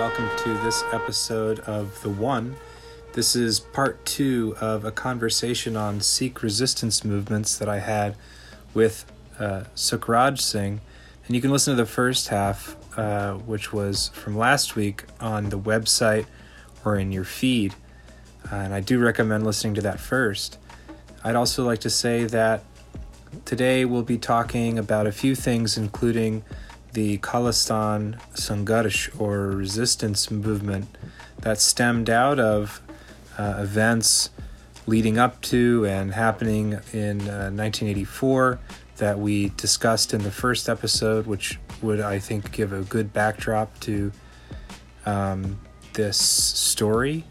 Welcome to this episode of The One. This is part two of a conversation on Sikh resistance movements that I had with uh, Sukhraj Singh. And you can listen to the first half, uh, which was from last week, on the website or in your feed. Uh, and I do recommend listening to that first. I'd also like to say that today we'll be talking about a few things, including the Khalistan Sangharsh or resistance movement that stemmed out of uh, events leading up to and happening in uh, 1984 that we discussed in the first episode, which would, I think, give a good backdrop to um, this story.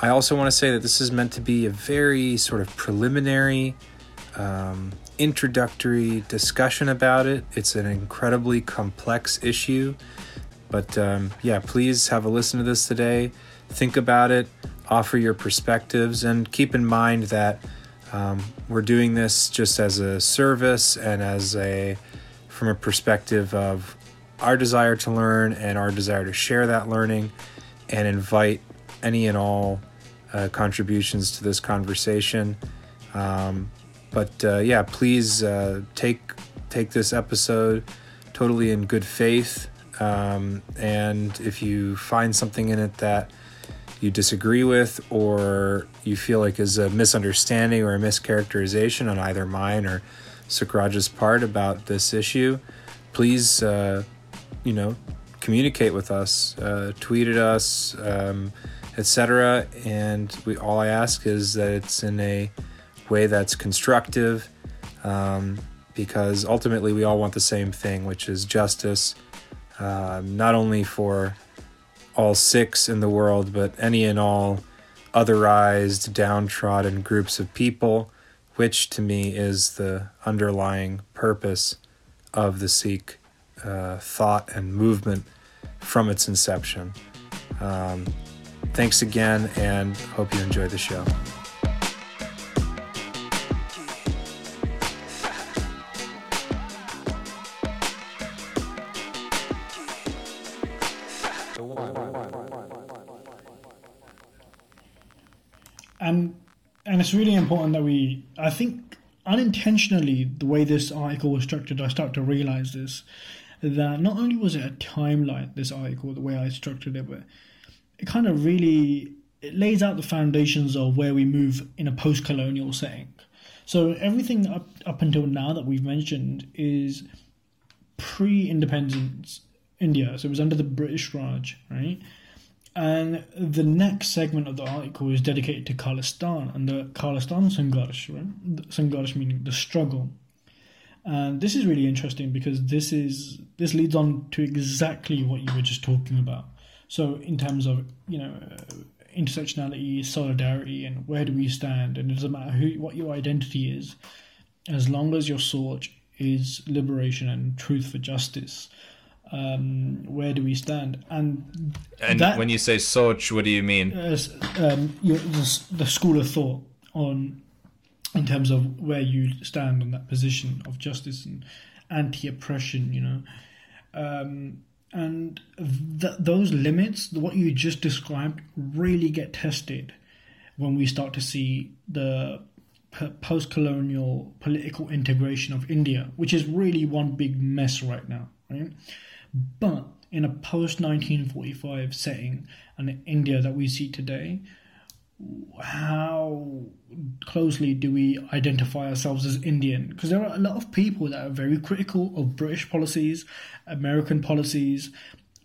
I also want to say that this is meant to be a very sort of preliminary um, introductory discussion about it. It's an incredibly complex issue. But um, yeah, please have a listen to this today. Think about it, offer your perspectives, and keep in mind that um, we're doing this just as a service and as a from a perspective of our desire to learn and our desire to share that learning and invite any and all uh, contributions to this conversation. Um, but uh, yeah, please uh, take take this episode totally in good faith. Um, and if you find something in it that you disagree with or you feel like is a misunderstanding or a mischaracterization on either mine or Sukhraj's part about this issue, please, uh, you know, communicate with us, uh, tweet at us, um, etc. And we all I ask is that it's in a way that's constructive, um, because ultimately we all want the same thing, which is justice, uh, not only for all Sikhs in the world, but any and all otherized, downtrodden groups of people, which to me is the underlying purpose of the Sikh uh, thought and movement from its inception. Um, thanks again, and hope you enjoy the show. It's really important that we i think unintentionally the way this article was structured i start to realize this that not only was it a timeline this article the way i structured it but it kind of really it lays out the foundations of where we move in a post-colonial setting. So everything up, up until now that we've mentioned is pre-independence india. So it was under the british raj right and the next segment of the article is dedicated to Khalistan and the Khalistan Sangharsh, right? Sangharsh meaning the struggle. And this is really interesting because this is this leads on to exactly what you were just talking about. So in terms of you know intersectionality, solidarity, and where do we stand, and it doesn't matter who what your identity is, as long as your source is liberation and truth for justice, um, where do we stand? And and that, when you say Soch, what do you mean? Uh, um, the, the, school of thought on in terms of where you stand on that position of justice and anti-oppression, you know, um, and th- those limits, what you just described, really get tested when we start to see the post-colonial political integration of India, which is really one big mess right now, right? But in a post 1945 setting and in India that we see today, how closely do we identify ourselves as Indian? Because there are a lot of people that are very critical of British policies, American policies,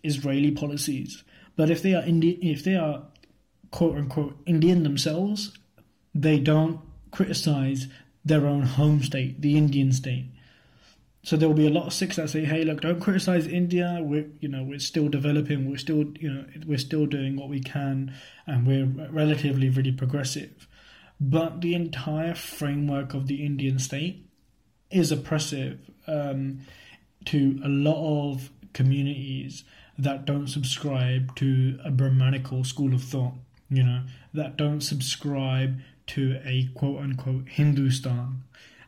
Israeli policies. But if they are Indian, if they are quote unquote Indian themselves, they don't criticize their own home state, the Indian state. So there will be a lot of Sikhs that say, "Hey, look, don't criticize India. We're, you know, we're still developing. We're still, you know, we're still doing what we can, and we're relatively really progressive." But the entire framework of the Indian state is oppressive um, to a lot of communities that don't subscribe to a Brahmanical school of thought. You know, that don't subscribe to a quote unquote Hindustan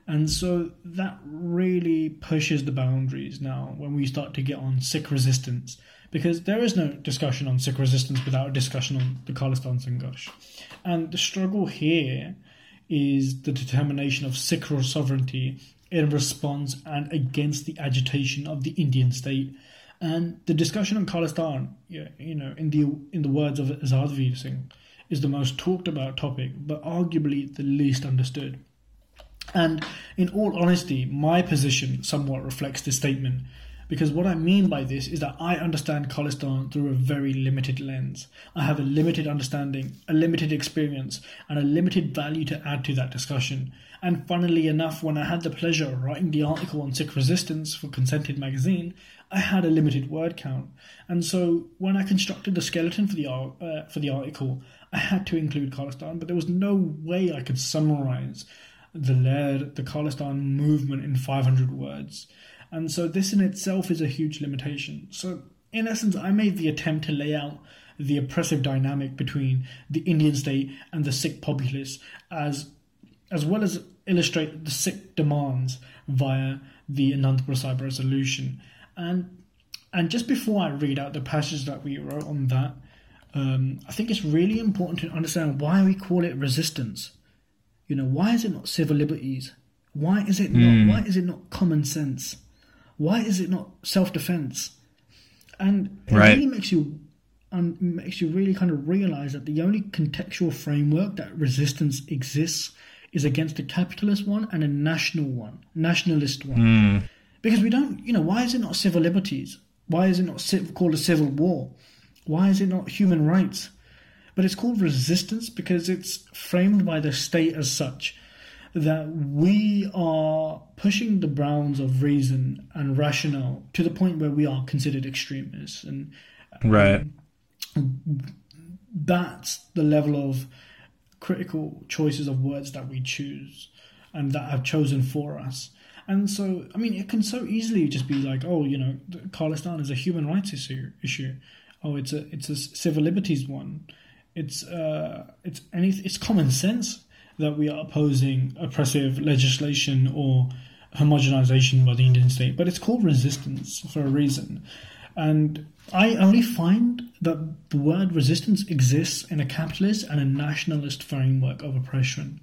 and so that really pushes the boundaries now when we start to get on Sikh resistance because there is no discussion on Sikh resistance without a discussion on the Khalistan Sangharsh. And the struggle here is the determination of Sikh sovereignty in response and against the agitation of the Indian state. And the discussion on Khalistan, you know, in the in the words of Azad Singh, is the most talked about topic, but arguably the least understood. And in all honesty, my position somewhat reflects this statement because what I mean by this is that I understand Khalistan through a very limited lens. I have a limited understanding, a limited experience, and a limited value to add to that discussion. And funnily enough, when I had the pleasure of writing the article on Sikh resistance for Consented magazine, I had a limited word count. And so when I constructed the skeleton for the uh, for the article, I had to include Khalistan, but there was no way I could summarize the Lehr, the Khalistan movement in 500 words. And so this in itself is a huge limitation. So in essence, I made the attempt to lay out the oppressive dynamic between the Indian state and the Sikh populace as as well as illustrate the Sikh demands via the Anandpur Sahib resolution. And and just before I read out the passage that we wrote on that, um, I think it's really important to understand why we call it resistance. You know, why is it not civil liberties? Why is it not? Mm. Why is it not common sense? Why is it not self defense? And it right. really makes you um, makes you really kind of realize that the only contextual framework that resistance exists is against a capitalist one and a national one, nationalist one. Mm. Because we don't, you know, why is it not civil liberties? Why is it not called a civil war? Why is it not human rights? But it's called resistance because it's framed by the state as such that we are pushing the bounds of reason and rationale to the point where we are considered extremists. And right. um, that's the level of critical choices of words that we choose and that have chosen for us. And so i mean it can so easily just be like oh you know khalistan is a human rights issue issue. Oh it's a it's a civil liberties one it's uh it's it's common sense that we are opposing oppressive legislation or homogenization by the Indian state, but it's called resistance for a reason. And I only find that the word resistance exists in a capitalist and a nationalist framework of oppression.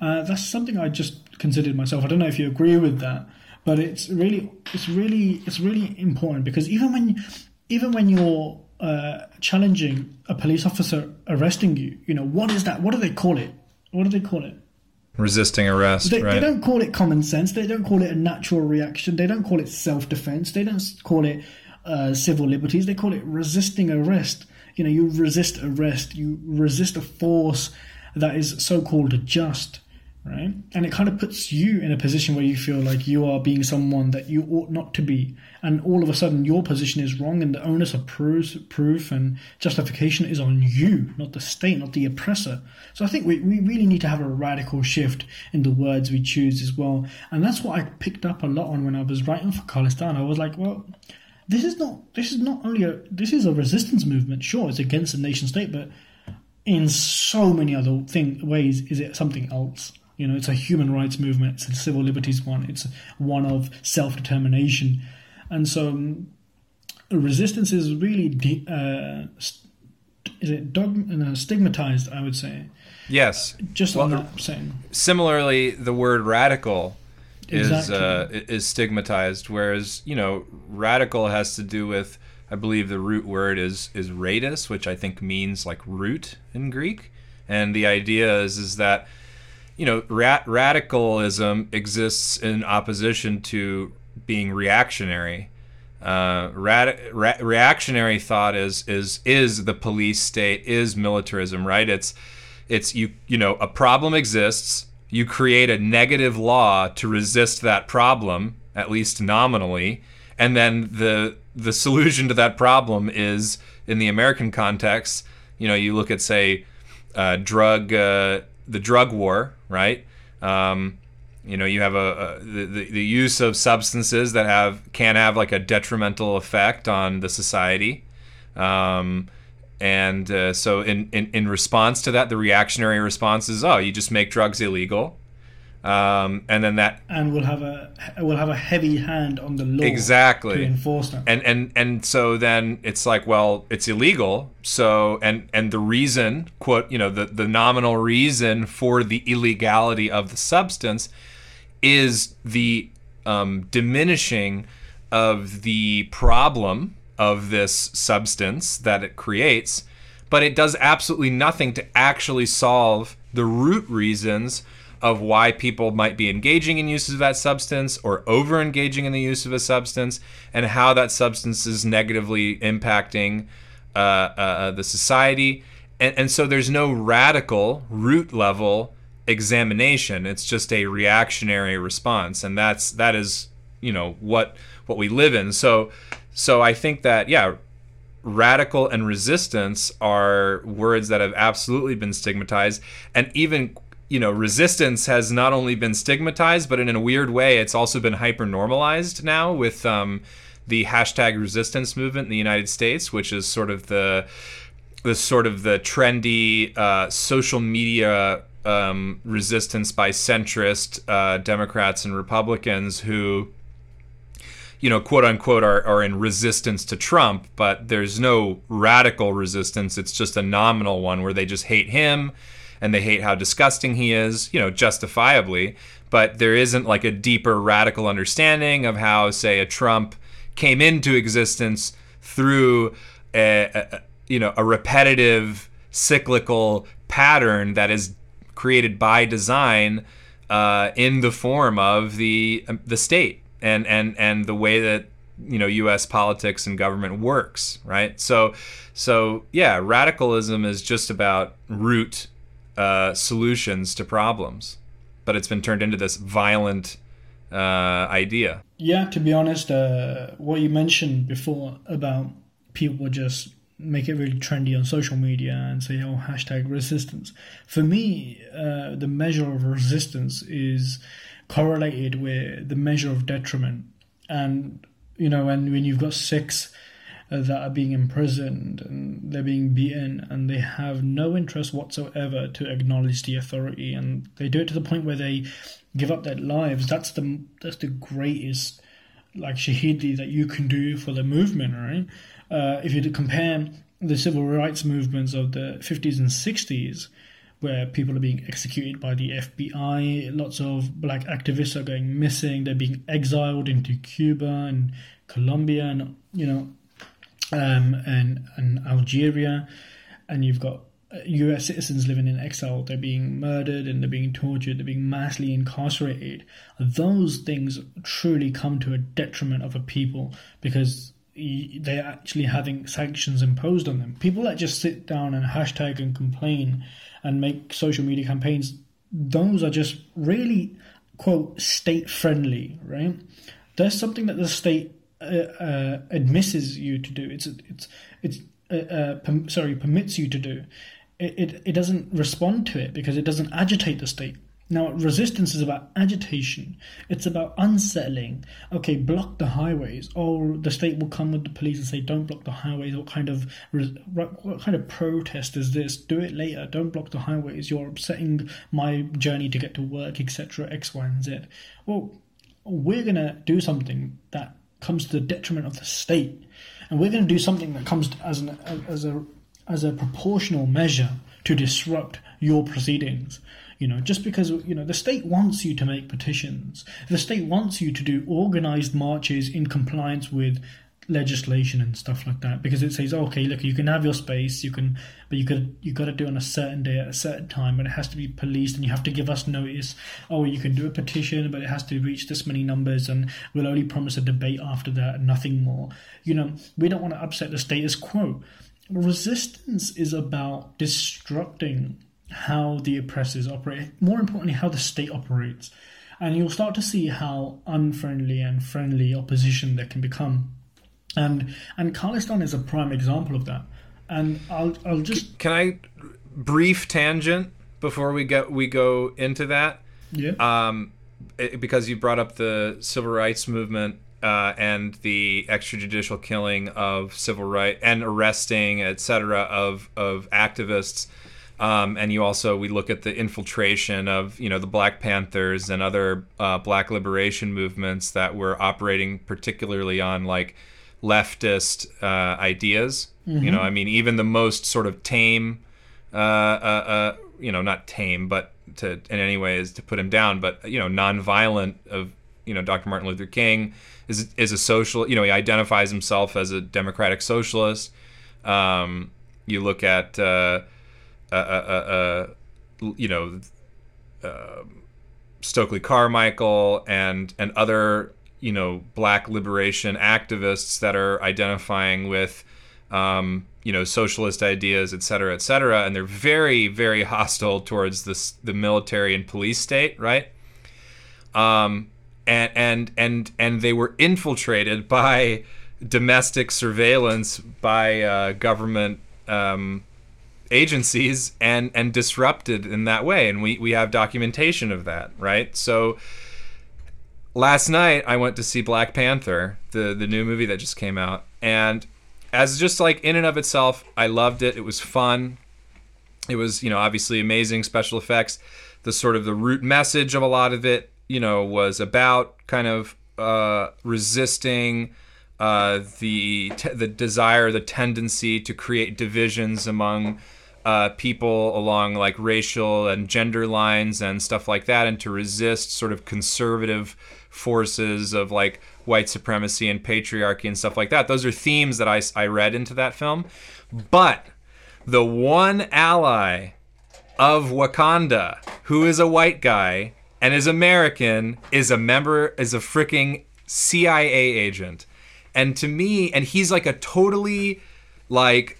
Uh, that's something I just considered myself. I don't know if you agree with that, but it's really, it's really, it's really important because even when, even when you're uh, challenging a police officer arresting you, you know what is that? What do they call it? what do they call it? Resisting arrest. They, right? they don't call it common sense. They don't call it a natural reaction. They don't call it self defense. They don't call it uh, civil liberties. They call it resisting arrest. You know, you resist arrest. You resist a force that is so called just right? And it kind of puts you in a position where you feel like you are being someone that you ought not to be. And all of a sudden, your position is wrong, and the onus of proof, proof and justification is on you, not the state, not the oppressor. So I think we, we really need to have a radical shift in the words we choose as well. And that's what I picked up a lot on when I was writing for Khalistan. I was like, well, this is not this is not only a this is a resistance movement. Sure, it's against the nation state, but in so many other thing ways is it something else you know, it's a human rights movement. It's a civil liberties one. It's one of self determination, and so um, resistance is really de- uh, is it dog- uh, stigmatized? I would say. Yes. Just well, on that saying. Similarly, the word radical is exactly. uh, is stigmatized, whereas you know radical has to do with I believe the root word is is radix, which I think means like root in Greek, and the idea is is that you know, ra- radicalism exists in opposition to being reactionary. Uh, ra- reactionary thought is is is the police state, is militarism, right? It's it's you you know a problem exists. You create a negative law to resist that problem, at least nominally, and then the the solution to that problem is in the American context. You know, you look at say uh, drug uh, the drug war, right? Um, you know, you have a, a the, the use of substances that have can have like a detrimental effect on the society. Um, and uh, so, in, in, in response to that, the reactionary response is, oh, you just make drugs illegal. Um, and then that and will have a will have a heavy hand on the law exactly to enforce them. And and and so then it's like, well, it's illegal. So and and the reason, quote, you know, the the nominal reason for the illegality of the substance is the um, diminishing of the problem of this substance that it creates, but it does absolutely nothing to actually solve the root reasons of why people might be engaging in uses of that substance or over engaging in the use of a substance and how that substance is negatively impacting uh, uh, uh, the society. And, and so there's no radical root level examination. It's just a reactionary response. And that's, that is, you know, what, what we live in. So, so I think that, yeah, radical and resistance are words that have absolutely been stigmatized and even you know, resistance has not only been stigmatized, but in a weird way, it's also been hyper normalized now with um, the hashtag resistance movement in the United States, which is sort of the the sort of the trendy uh, social media um, resistance by centrist uh, Democrats and Republicans who, you know, quote unquote, are, are in resistance to Trump, but there's no radical resistance. It's just a nominal one where they just hate him and they hate how disgusting he is, you know, justifiably. But there isn't like a deeper radical understanding of how, say, a Trump came into existence through a, a you know a repetitive cyclical pattern that is created by design uh, in the form of the um, the state and and and the way that you know U.S. politics and government works, right? So so yeah, radicalism is just about root uh, solutions to problems, but it's been turned into this violent uh, idea. Yeah, to be honest, uh, what you mentioned before about people just make it really trendy on social media and say, oh, hashtag resistance. For me, uh, the measure of resistance is correlated with the measure of detriment. And, you know, when, when you've got Sikhs that are being imprisoned and they're being beaten and they have no interest whatsoever to acknowledge the authority and they do it to the point where they give up their lives that's the that's the greatest like shahidi that you can do for the movement right uh, if you compare the civil rights movements of the 50s and 60s where people are being executed by the FBI. Lots of black activists are going missing. They're being exiled into Cuba and Colombia, and you know um, and and Algeria, and you've got U.S. Uh, citizens living in exile. They're being murdered and they're being tortured. They're being massively incarcerated. Those things truly come to a detriment of a people because they're actually having sanctions imposed on them. People that just sit down and hashtag and complain and make social media campaigns, those are just really quote state friendly, right? There's something that the state uh, uh, admits you to do. It's it's it's uh, uh, per, sorry permits you to do. It, it it doesn't respond to it because it doesn't agitate the state. Now, resistance is about agitation. It's about unsettling. Okay, block the highways. Or the state will come with the police and say, "Don't block the highways." What kind of what kind of protest is this? Do it later. Don't block the highways. You're upsetting my journey to get to work, etc. X, Y, and Z. Well, we're gonna do something that comes to the detriment of the state, and we're going to do something that comes as an as a as a proportional measure to disrupt your proceedings. You know, just because you know the state wants you to make petitions, the state wants you to do organized marches in compliance with legislation and stuff like that because it says okay look you can have your space you can but you could you got to do it on a certain day at a certain time but it has to be policed and you have to give us notice. Oh you can do a petition but it has to reach this many numbers and we'll only promise a debate after that and nothing more. You know we don't want to upset the status quo. Resistance is about disrupting how the oppressors operate more importantly how the state operates. And you'll start to see how unfriendly and friendly opposition there can become and and Khalistan is a prime example of that. And I'll I'll just can I brief tangent before we get we go into that. Yeah. Um, it, because you brought up the civil rights movement uh, and the extrajudicial killing of civil right and arresting, etc., of of activists. Um, and you also we look at the infiltration of you know the Black Panthers and other uh, Black liberation movements that were operating particularly on like leftist uh, ideas. Mm-hmm. You know, I mean, even the most sort of tame, uh, uh, uh, you know, not tame, but to in any way is to put him down, but you know, nonviolent of you know Dr. Martin Luther King is is a social. You know, he identifies himself as a democratic socialist. Um, you look at uh, uh, uh, you know Stokely Carmichael and and other you know black liberation activists that are identifying with um, you know socialist ideas et cetera et cetera and they're very very hostile towards this the military and police state right? Um, and and and and they were infiltrated by domestic surveillance by uh, government um, agencies and and disrupted in that way. And we we have documentation of that right? So last night I went to see Black Panther the the new movie that just came out and as just like in and of itself I loved it. It was fun. It was you know obviously amazing special effects. The sort of the root message of a lot of it you know was about kind of uh, resisting uh, the t- the desire, the tendency to create divisions among uh, people along like racial and gender lines and stuff like that, and to resist sort of conservative forces of like white supremacy and patriarchy and stuff like that. Those are themes that I, I read into that film. But the one ally of Wakanda who is a white guy and is American is a member, is a freaking CIA agent. And to me, and he's like a totally like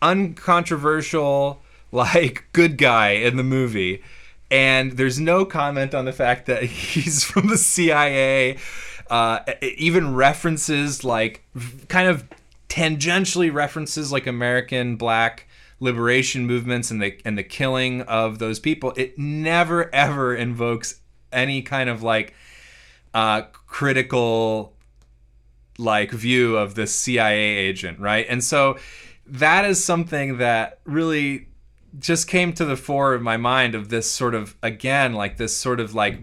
uncontroversial, like good guy in the movie. And there's no comment on the fact that he's from the CIA. Uh, even references like kind of tangentially references like American black liberation movements and the and the killing of those people. It never ever invokes any kind of like uh, critical like view of the CIA agent, right? And so that is something that really just came to the fore of my mind of this sort of again like this sort of like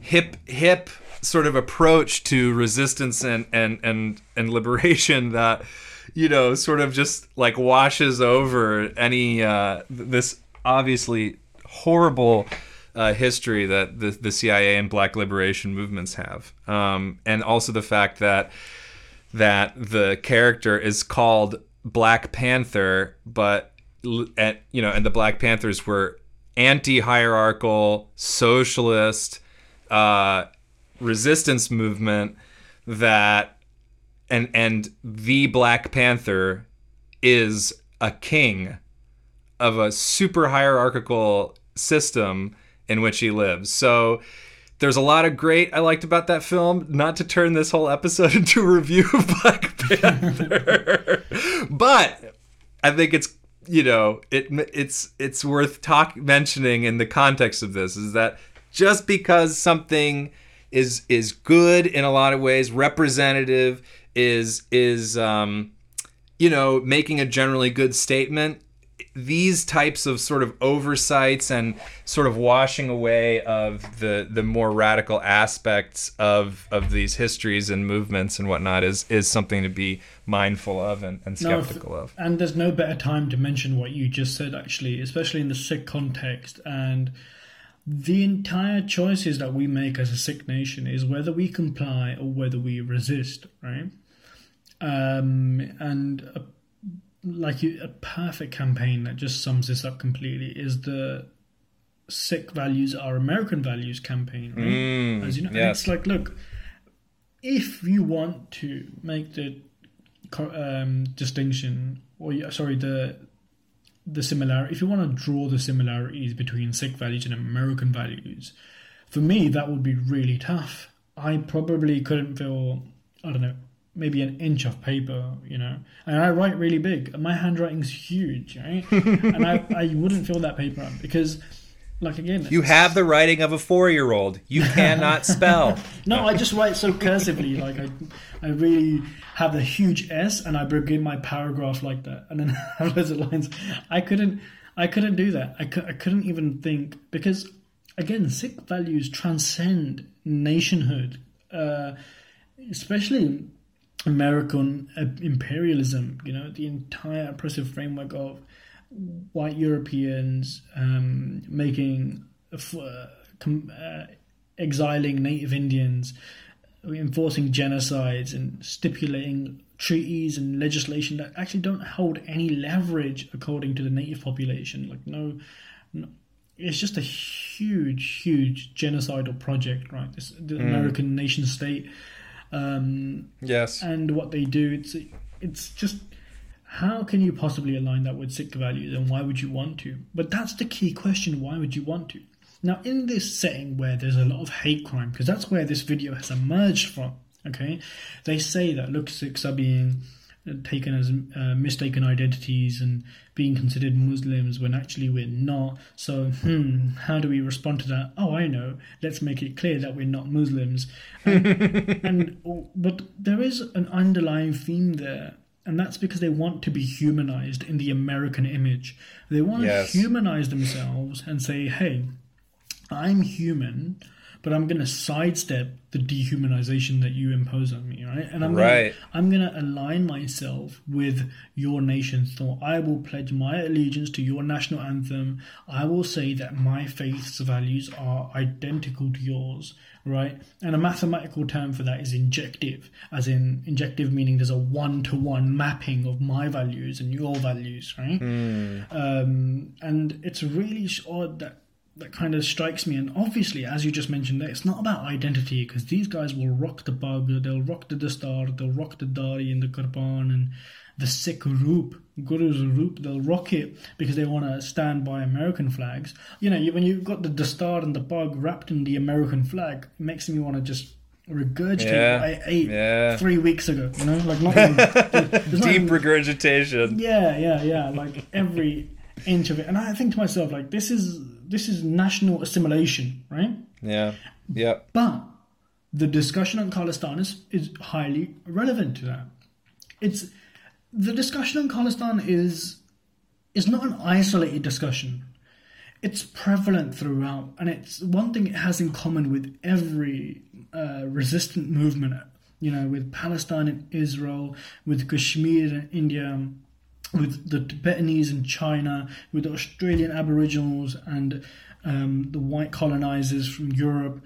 hip hip sort of approach to resistance and and and and liberation that you know sort of just like washes over any uh this obviously horrible uh, history that the, the CIA and Black liberation movements have, um, and also the fact that that the character is called Black Panther, but at you know, and the Black Panthers were anti-hierarchical, socialist, uh, resistance movement that, and and the Black Panther is a king of a super hierarchical system in which he lives. So there's a lot of great I liked about that film. Not to turn this whole episode into a review of Black Panther, but I think it's you know it it's it's worth talk mentioning in the context of this is that just because something is is good in a lot of ways, representative is is um, you know making a generally good statement these types of sort of oversights and sort of washing away of the the more radical aspects of of these histories and movements and whatnot is is something to be mindful of and, and skeptical no, of. And there's no better time to mention what you just said actually, especially in the Sikh context and the entire choices that we make as a Sikh nation is whether we comply or whether we resist, right? Um, and a like a perfect campaign that just sums this up completely is the Sikh values are American values campaign. Right? Mm, As you know, yes. it's like, look, if you want to make the um, distinction, or sorry, the the similarity, if you want to draw the similarities between Sikh values and American values, for me that would be really tough. I probably couldn't feel, I don't know, maybe an inch of paper, you know. And I write really big. My handwriting's huge, right? and I, I wouldn't fill that paper up because, Like again, you have the writing of a four-year-old. You cannot spell. no, I just write so cursively. Like I, I really have a huge S, and I begin my paragraph like that, and then have loads of lines. I couldn't, I couldn't do that. I, cu- I couldn't even think because, again, Sikh values transcend nationhood, uh, especially American imperialism. You know, the entire oppressive framework of white Europeans um, making uh, com- uh, exiling Native Indians, enforcing genocides, and stipulating treaties and legislation that actually don't hold any leverage according to the native population. Like no, no it's just a huge, huge genocidal project, right? This the mm. American nation state. Um, yes, and what they do, it's it's just how can you possibly align that with Sikh values and why would you want to? But that's the key question why would you want to? Now, in this setting where there's a lot of hate crime, because that's where this video has emerged from, okay, they say that look, Sikhs are being taken as uh, mistaken identities and being considered Muslims when actually we're not. So, hmm, how do we respond to that? Oh, I know. Let's make it clear that we're not Muslims. And, and but there is an underlying theme there and that's because they want to be humanized in the American image. They want yes. to humanize themselves and say, hey, I'm human, but I'm going to sidestep the dehumanization that you impose on me, right? And I'm right. Gonna, I'm going to align myself with your nation's thought. I will pledge my allegiance to your national anthem. I will say that my faith's values are identical to yours right? And a mathematical term for that is injective, as in injective meaning there's a one to one mapping of my values and your values, right? Mm. Um, and it's really odd that that kind of strikes me. And obviously, as you just mentioned, that it's not about identity because these guys will rock the bug, they'll rock the dastar, they'll rock the dari and the kirpan and the Sikh roop, Guru's roop, they'll rock it because they want to stand by American flags. You know, when you've got the, the star and the bug wrapped in the American flag, it makes me want to just regurgitate yeah, what I ate yeah. three weeks ago. You know, like not even, deep even, regurgitation. Yeah, yeah, yeah. Like every inch of it, and I think to myself, like this is this is national assimilation, right? Yeah, yeah. But the discussion on Khalistan is, highly relevant to that. It's the discussion on Khalistan is is not an isolated discussion. It's prevalent throughout, and it's one thing it has in common with every uh, resistant movement. You know, with Palestine and Israel, with Kashmir and India, with the Tibetanese in China, with the Australian Aboriginals and um, the white colonizers from Europe.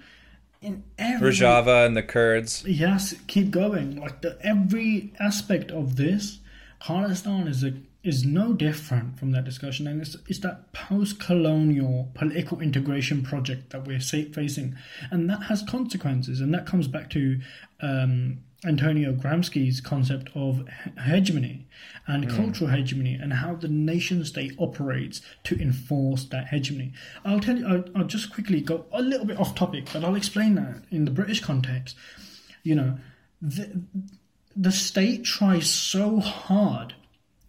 In every Rojava and the Kurds. Yes, keep going. Like the, every aspect of this Khalistan is a is no different from that discussion, and it's, it's that post-colonial political integration project that we're facing, and that has consequences, and that comes back to um, Antonio Gramsci's concept of hegemony and mm. cultural hegemony, and how the nation state operates to enforce that hegemony. I'll tell you, I'll, I'll just quickly go a little bit off topic, but I'll explain that in the British context. You know, the, the state tries so hard,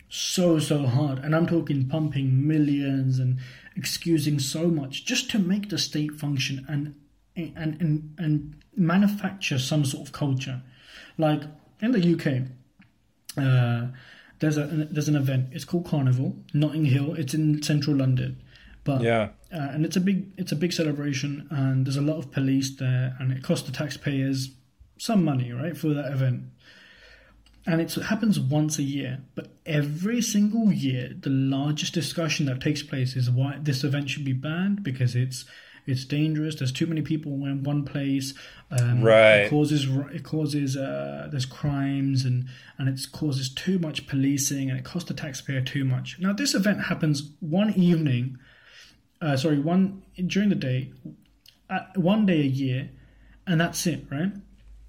so, so hard, and I'm talking pumping millions and excusing so much just to make the state function and and and, and manufacture some sort of culture. Like in the UK, uh, there's a there's an event. It's called Carnival, Notting Hill. It's in central London, but yeah, uh, and it's a big it's a big celebration, and there's a lot of police there, and it costs the taxpayers some money, right, for that event and it happens once a year. But every single year, the largest discussion that takes place is why this event should be banned because it's it's dangerous. There's too many people in one place. Um, right. It causes it causes uh, there's crimes and and it causes too much policing and it costs the taxpayer too much. Now this event happens one evening, uh, sorry, one during the day, uh, one day a year, and that's it, right?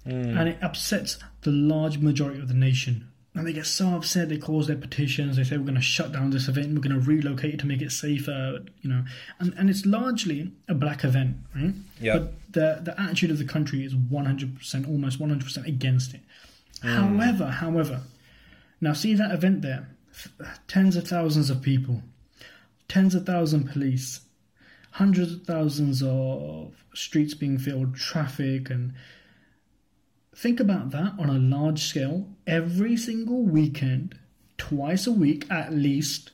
Mm. And it upsets the large majority of the nation. And they get so upset, they cause their petitions, they say we're going to shut down this event, we're going to relocate it to make it safer, you know. And and it's largely a black event, right? Yeah. But the the attitude of the country is 100%, almost 100% against it. Mm. However, however, now see that event there, tens of thousands of people, tens of thousands of police, hundreds of thousands of streets being filled, traffic, and think about that on a large scale. Every single weekend, twice a week at least,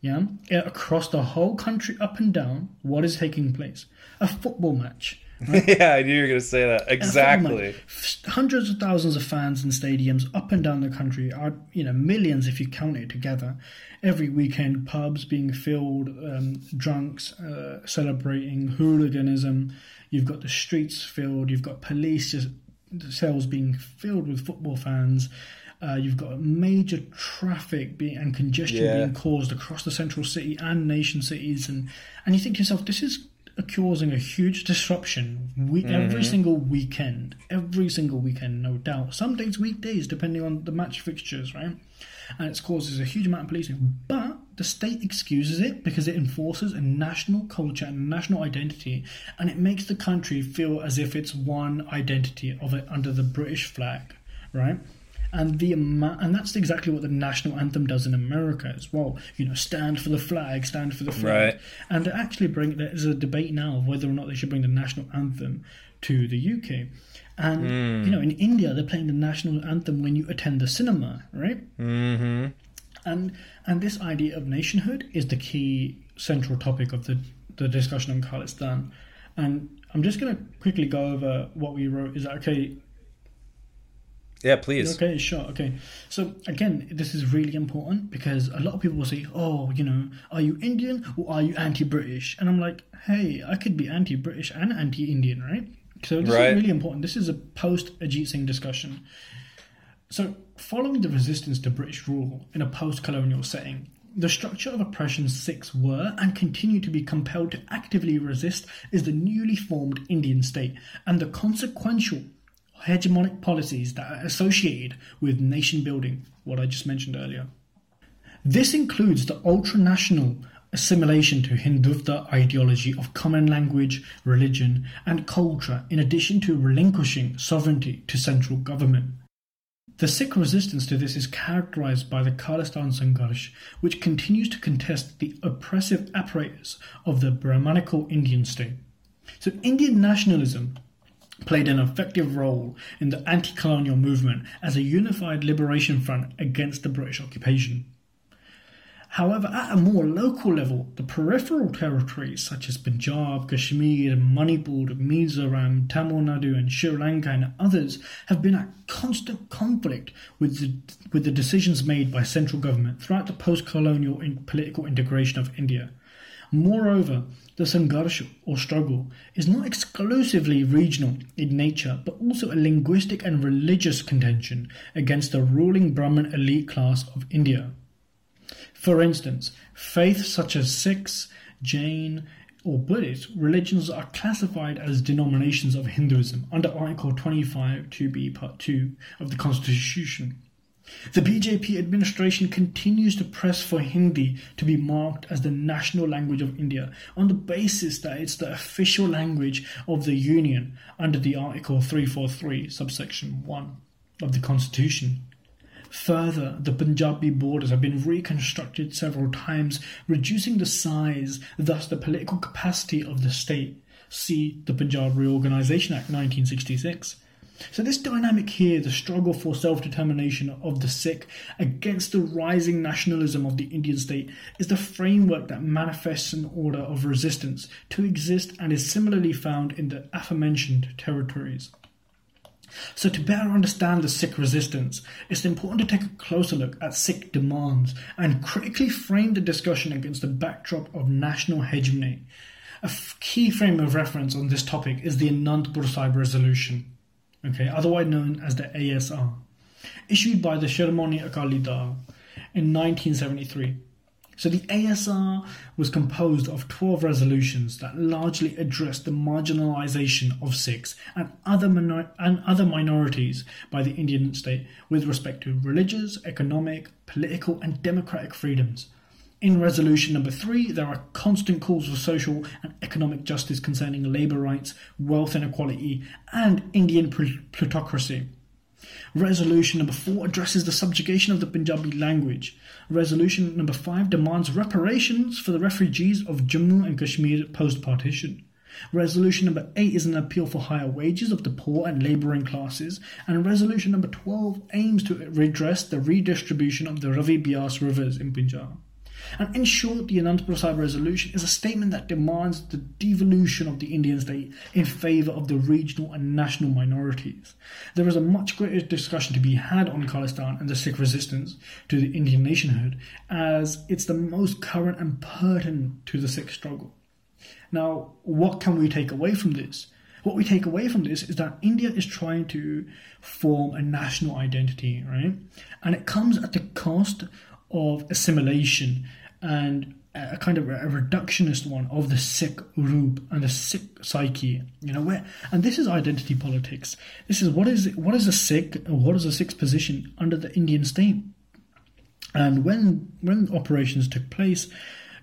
yeah, across the whole country, up and down, what is taking place? A football match. Right? yeah, I knew you were going to say that. Exactly. Hundreds of thousands of fans in stadiums up and down the country are, you know, millions if you count it together. Every weekend, pubs being filled, um, drunks uh, celebrating, hooliganism. You've got the streets filled. You've got police cells being filled with football fans. Uh, you've got major traffic being and congestion yeah. being caused across the central city and nation cities, and and you think to yourself, this is causing a huge disruption we, mm-hmm. every single weekend, every single weekend, no doubt. Some days, weekdays, depending on the match fixtures, right? And it causes a huge amount of policing. But the state excuses it because it enforces a national culture and national identity, and it makes the country feel as if it's one identity of it under the British flag, right? and the and that's exactly what the national anthem does in America as well. You know, stand for the flag, stand for the flag, right. and actually bring there's a debate now of whether or not they should bring the national anthem to the UK. And mm. you know, in India, they're playing the national anthem when you attend the cinema, right? Mm-hmm. And and this idea of nationhood is the key central topic of the the discussion on Khalistan. And I'm just going to quickly go over what we wrote. Is that okay? Yeah, please. Okay, sure. Okay. So again, this is really important because a lot of people will say, "Oh, you know, are you Indian or are you anti-British?" And I'm like, "Hey, I could be anti-British and anti-Indian, right?" So this right. is really important. This is a post-Ajit Singh discussion. So, following the resistance to British rule in a post-colonial setting, the structure of oppression Sikhs were and continue to be compelled to actively resist is the newly formed Indian state and the consequential hegemonic policies that are associated with nation building, what I just mentioned earlier. This includes the ultranational assimilation to Hindutva ideology of common language, religion, and culture, in addition to relinquishing sovereignty to central government. The Sikh resistance to this is characterized by the Khalistan Sangharsh, which continues to contest the oppressive apparatus of the Brahmanical Indian state. So, Indian nationalism played an effective role in the anti colonial movement as a unified liberation front against the British occupation. However, at a more local level, the peripheral territories such as Punjab, Kashmir, Manipur, Mizoram, Tamil Nadu, and Sri Lanka and others have been at constant conflict with the, with the decisions made by central government throughout the post-colonial political integration of India. Moreover, the Sangharsh or struggle is not exclusively regional in nature, but also a linguistic and religious contention against the ruling Brahmin elite class of India. For instance, faiths such as Sikhs, Jain, or Buddhist religions are classified as denominations of Hinduism under Article 25 2b Part 2 of the Constitution. The BJP administration continues to press for Hindi to be marked as the national language of India on the basis that it's the official language of the Union under the Article 343, subsection 1 of the Constitution. Further, the Punjabi borders have been reconstructed several times, reducing the size, thus the political capacity of the state. See the Punjab Reorganisation Act 1966. So, this dynamic here, the struggle for self determination of the Sikh against the rising nationalism of the Indian state, is the framework that manifests an order of resistance to exist and is similarly found in the aforementioned territories. So, to better understand the Sikh resistance, it's important to take a closer look at Sikh demands and critically frame the discussion against the backdrop of national hegemony. A key frame of reference on this topic is the Anandpur Sahib Resolution okay, otherwise known as the ASR, issued by the Shiromani Akali Dal in 1973. So the ASR was composed of 12 resolutions that largely addressed the marginalization of Sikhs and other minor- and other minorities by the Indian state with respect to religious, economic, political and democratic freedoms. In resolution number 3, there are constant calls for social and economic justice concerning labour rights, wealth inequality, and Indian plutocracy. Resolution number four addresses the subjugation of the Punjabi language. Resolution number five demands reparations for the refugees of Jammu and Kashmir post partition. Resolution number 8 is an appeal for higher wages of the poor and labouring classes, and resolution number 12 aims to redress the redistribution of the Ravi Beas rivers in Punjab. And in short, the Anandpur Sahib resolution is a statement that demands the devolution of the Indian state in favour of the regional and national minorities. There is a much greater discussion to be had on Khalistan and the Sikh resistance to the Indian nationhood, as it's the most current and pertinent to the Sikh struggle. Now, what can we take away from this? What we take away from this is that India is trying to form a national identity, right? And it comes at the cost of assimilation and a kind of a reductionist one of the Sikh Roop and the Sikh psyche, you know, where and this is identity politics. This is what is what is a Sikh what is a Sikh's position under the Indian state. And when when operations took place,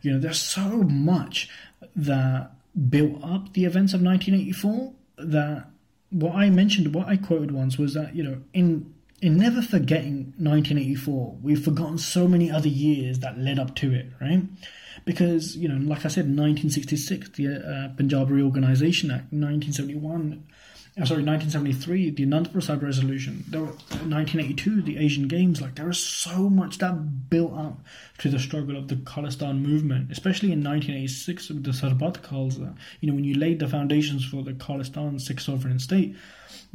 you know, there's so much that built up the events of 1984 that what I mentioned, what I quoted once was that, you know, in in never forgetting 1984, we've forgotten so many other years that led up to it, right? Because, you know, like I said, 1966, the uh, Punjab Reorganisation Act, 1971, uh, sorry, 1973, the Anandpur Sahib Resolution, there were, 1982, the Asian Games, like there was so much that built up to the struggle of the Khalistan movement, especially in 1986 with the Sarbat Khalsa, you know, when you laid the foundations for the Khalistan Sikh sovereign state,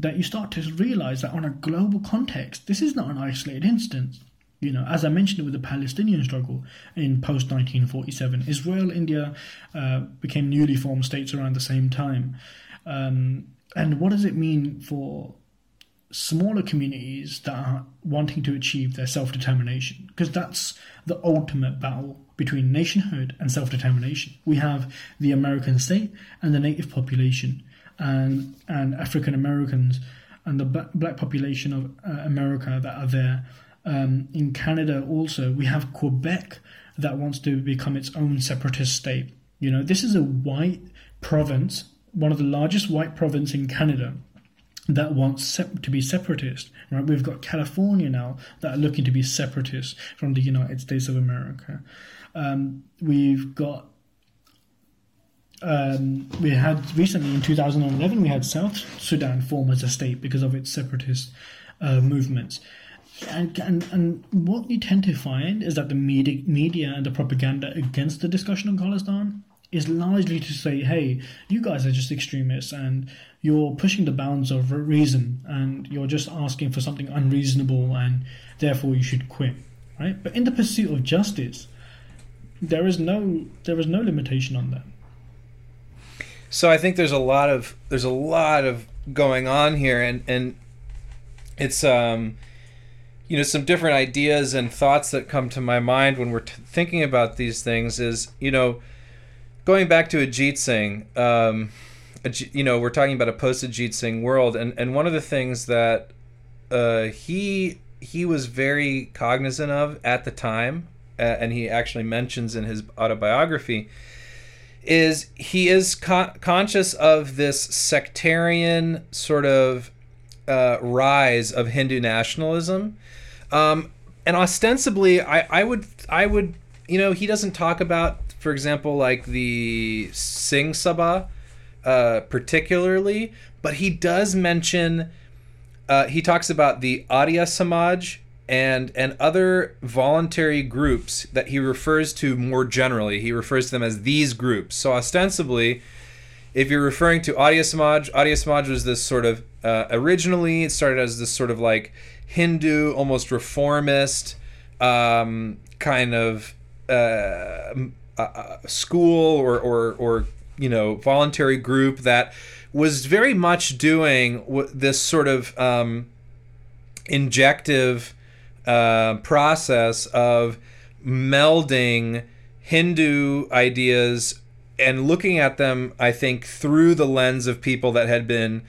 that you start to realize that on a global context, this is not an isolated instance. You know, as I mentioned with the Palestinian struggle in post 1947, Israel, India uh, became newly formed states around the same time. Um, and what does it mean for smaller communities that are wanting to achieve their self determination? Because that's the ultimate battle between nationhood and self determination. We have the American state and the native population and and African Americans and the black population of uh, America that are there. Um, in Canada, also, we have Quebec that wants to become its own separatist state. You know, this is a white province, one of the largest white province in Canada that wants to be separatist. Right, we've got California now that are looking to be separatist from the United States of America. Um, we've got um, we had recently in 2011 we had South Sudan form as a state because of its separatist uh, movements. And, and and what you tend to find is that the media, media and the propaganda against the discussion on Khalistan is largely to say, hey, you guys are just extremists and you're pushing the bounds of reason and you're just asking for something unreasonable and therefore you should quit, right? But in the pursuit of justice, there is no there is no limitation on that. So I think there's a lot of there's a lot of going on here, and and it's um, you know, some different ideas and thoughts that come to my mind when we're t- thinking about these things is you know, going back to Ajit Singh. Um, you know, we're talking about a post Ajit Singh world, and and one of the things that uh, he he was very cognizant of at the time, uh, and he actually mentions in his autobiography is he is con- conscious of this sectarian sort of uh, rise of Hindu nationalism, um, and ostensibly, I, I would I would you know he doesn't talk about, for example, like the Singh Sabha uh, particularly, but he does mention. Uh, he talks about the Arya Samaj and and other voluntary groups that he refers to more generally. He refers to them as these groups. So ostensibly, if you're referring to Arya Samaj, Samaj was this sort of uh, originally it started as this sort of like Hindu, almost reformist um, kind of uh, uh, school or, or or you know voluntary group that was very much doing this sort of um, injective uh, process of melding Hindu ideas and looking at them, I think, through the lens of people that had been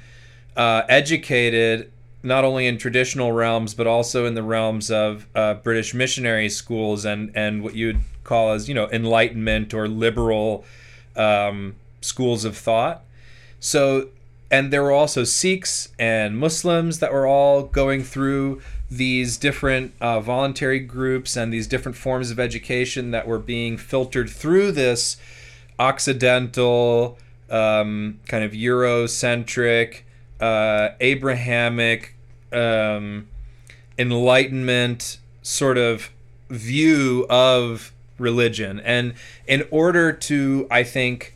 uh, educated not only in traditional realms but also in the realms of uh, British missionary schools and and what you'd call as you know Enlightenment or liberal um, schools of thought. So and there were also Sikhs and Muslims that were all going through these different uh, voluntary groups and these different forms of education that were being filtered through this Occidental, um, kind of Eurocentric, uh, Abrahamic, um, Enlightenment sort of view of religion. And in order to, I think,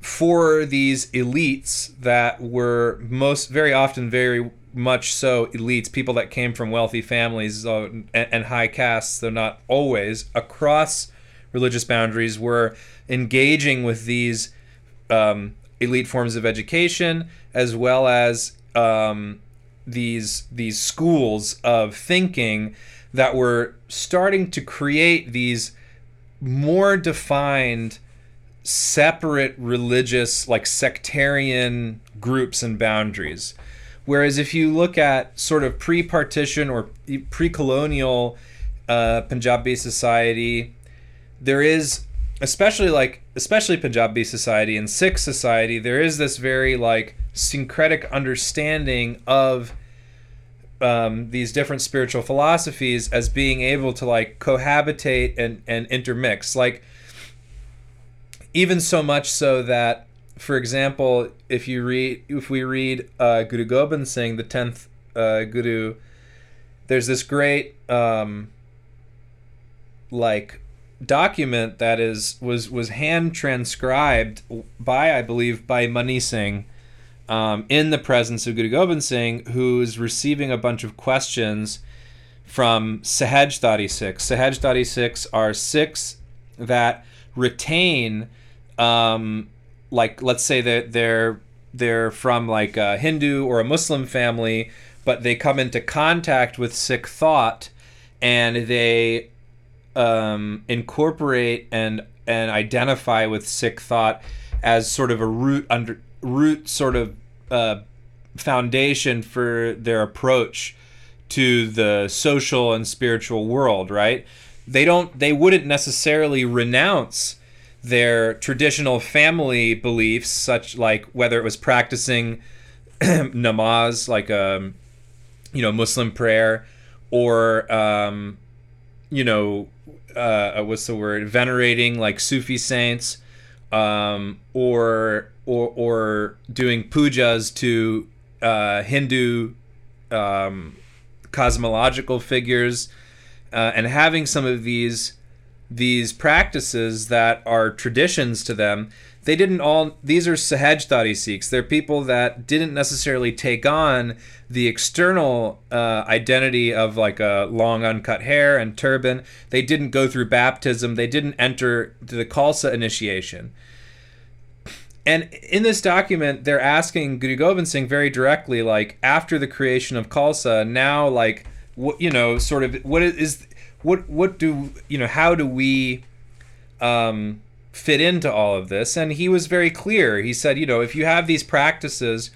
for these elites that were most very often very much so elites, people that came from wealthy families uh, and, and high castes, though not always, across religious boundaries, were engaging with these um, elite forms of education as well as um, these these schools of thinking that were starting to create these more defined separate religious like sectarian groups and boundaries whereas if you look at sort of pre-partition or pre-colonial uh, punjabi society there is especially like especially punjabi society and sikh society there is this very like syncretic understanding of um, these different spiritual philosophies as being able to like cohabitate and, and intermix. Like, even so much so that, for example, if you read, if we read uh, Guru Gobind Singh, the tenth uh, Guru, there's this great um, like document that is was was hand transcribed by I believe by Mani Singh um, in the presence of Guru Gobind Singh, who's receiving a bunch of questions from Sahaj Sikhs. Sahaj Sikhs are six that retain, um, like, let's say that they're they're from like a Hindu or a Muslim family, but they come into contact with Sikh thought, and they um, incorporate and and identify with Sikh thought as sort of a root under root sort of uh, foundation for their approach to the social and spiritual world, right? They don't they wouldn't necessarily renounce their traditional family beliefs such like whether it was practicing namaz like um, you know Muslim prayer or um, you know uh, what's the word venerating like Sufi saints um, or or or doing pujas to uh, Hindu um, cosmological figures, uh, and having some of these these practices that are traditions to them. They didn't all. These are Sahajdhari Sikhs. They're people that didn't necessarily take on the external uh, identity of like a long uncut hair and turban. They didn't go through baptism. They didn't enter the Khalsa initiation and in this document, they're asking Guru Gobind Singh very directly, like after the creation of Khalsa, now like what you know, sort of what is what what do you know? How do we um, fit into all of this? And he was very clear. He said, you know, if you have these practices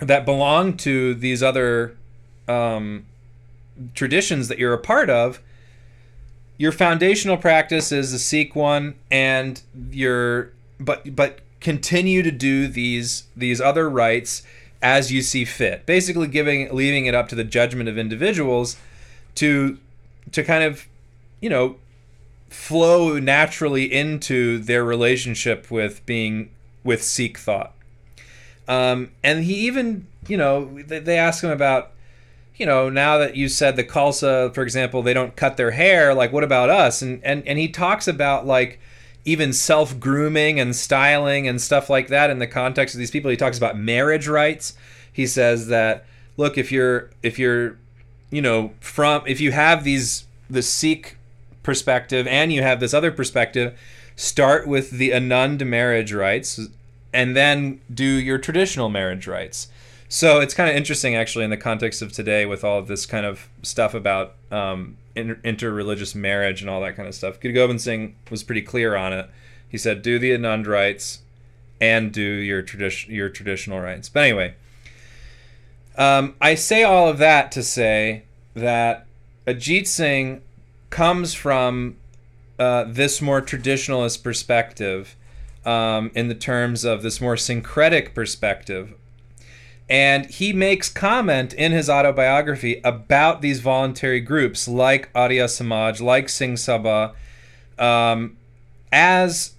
that belong to these other um, traditions that you're a part of, your foundational practice is the Sikh one, and your but but continue to do these these other rites as you see fit. Basically, giving leaving it up to the judgment of individuals to to kind of you know flow naturally into their relationship with being with Sikh thought. Um, and he even you know they ask him about you know now that you said the Khalsa, for example, they don't cut their hair. Like, what about us? And and and he talks about like even self grooming and styling and stuff like that in the context of these people. He talks about marriage rites. He says that look, if you're if you're you know from if you have these the Sikh perspective and you have this other perspective, start with the Anand marriage rites and then do your traditional marriage rites. So it's kind of interesting, actually, in the context of today, with all of this kind of stuff about um, inter- interreligious marriage and all that kind of stuff. Guru Singh was pretty clear on it. He said, "Do the Anand rites and do your tradition your traditional rites." But anyway, um, I say all of that to say that Ajit Singh comes from uh, this more traditionalist perspective um, in the terms of this more syncretic perspective. And he makes comment in his autobiography about these voluntary groups like Arya Samaj, like Singh Sabha, um, as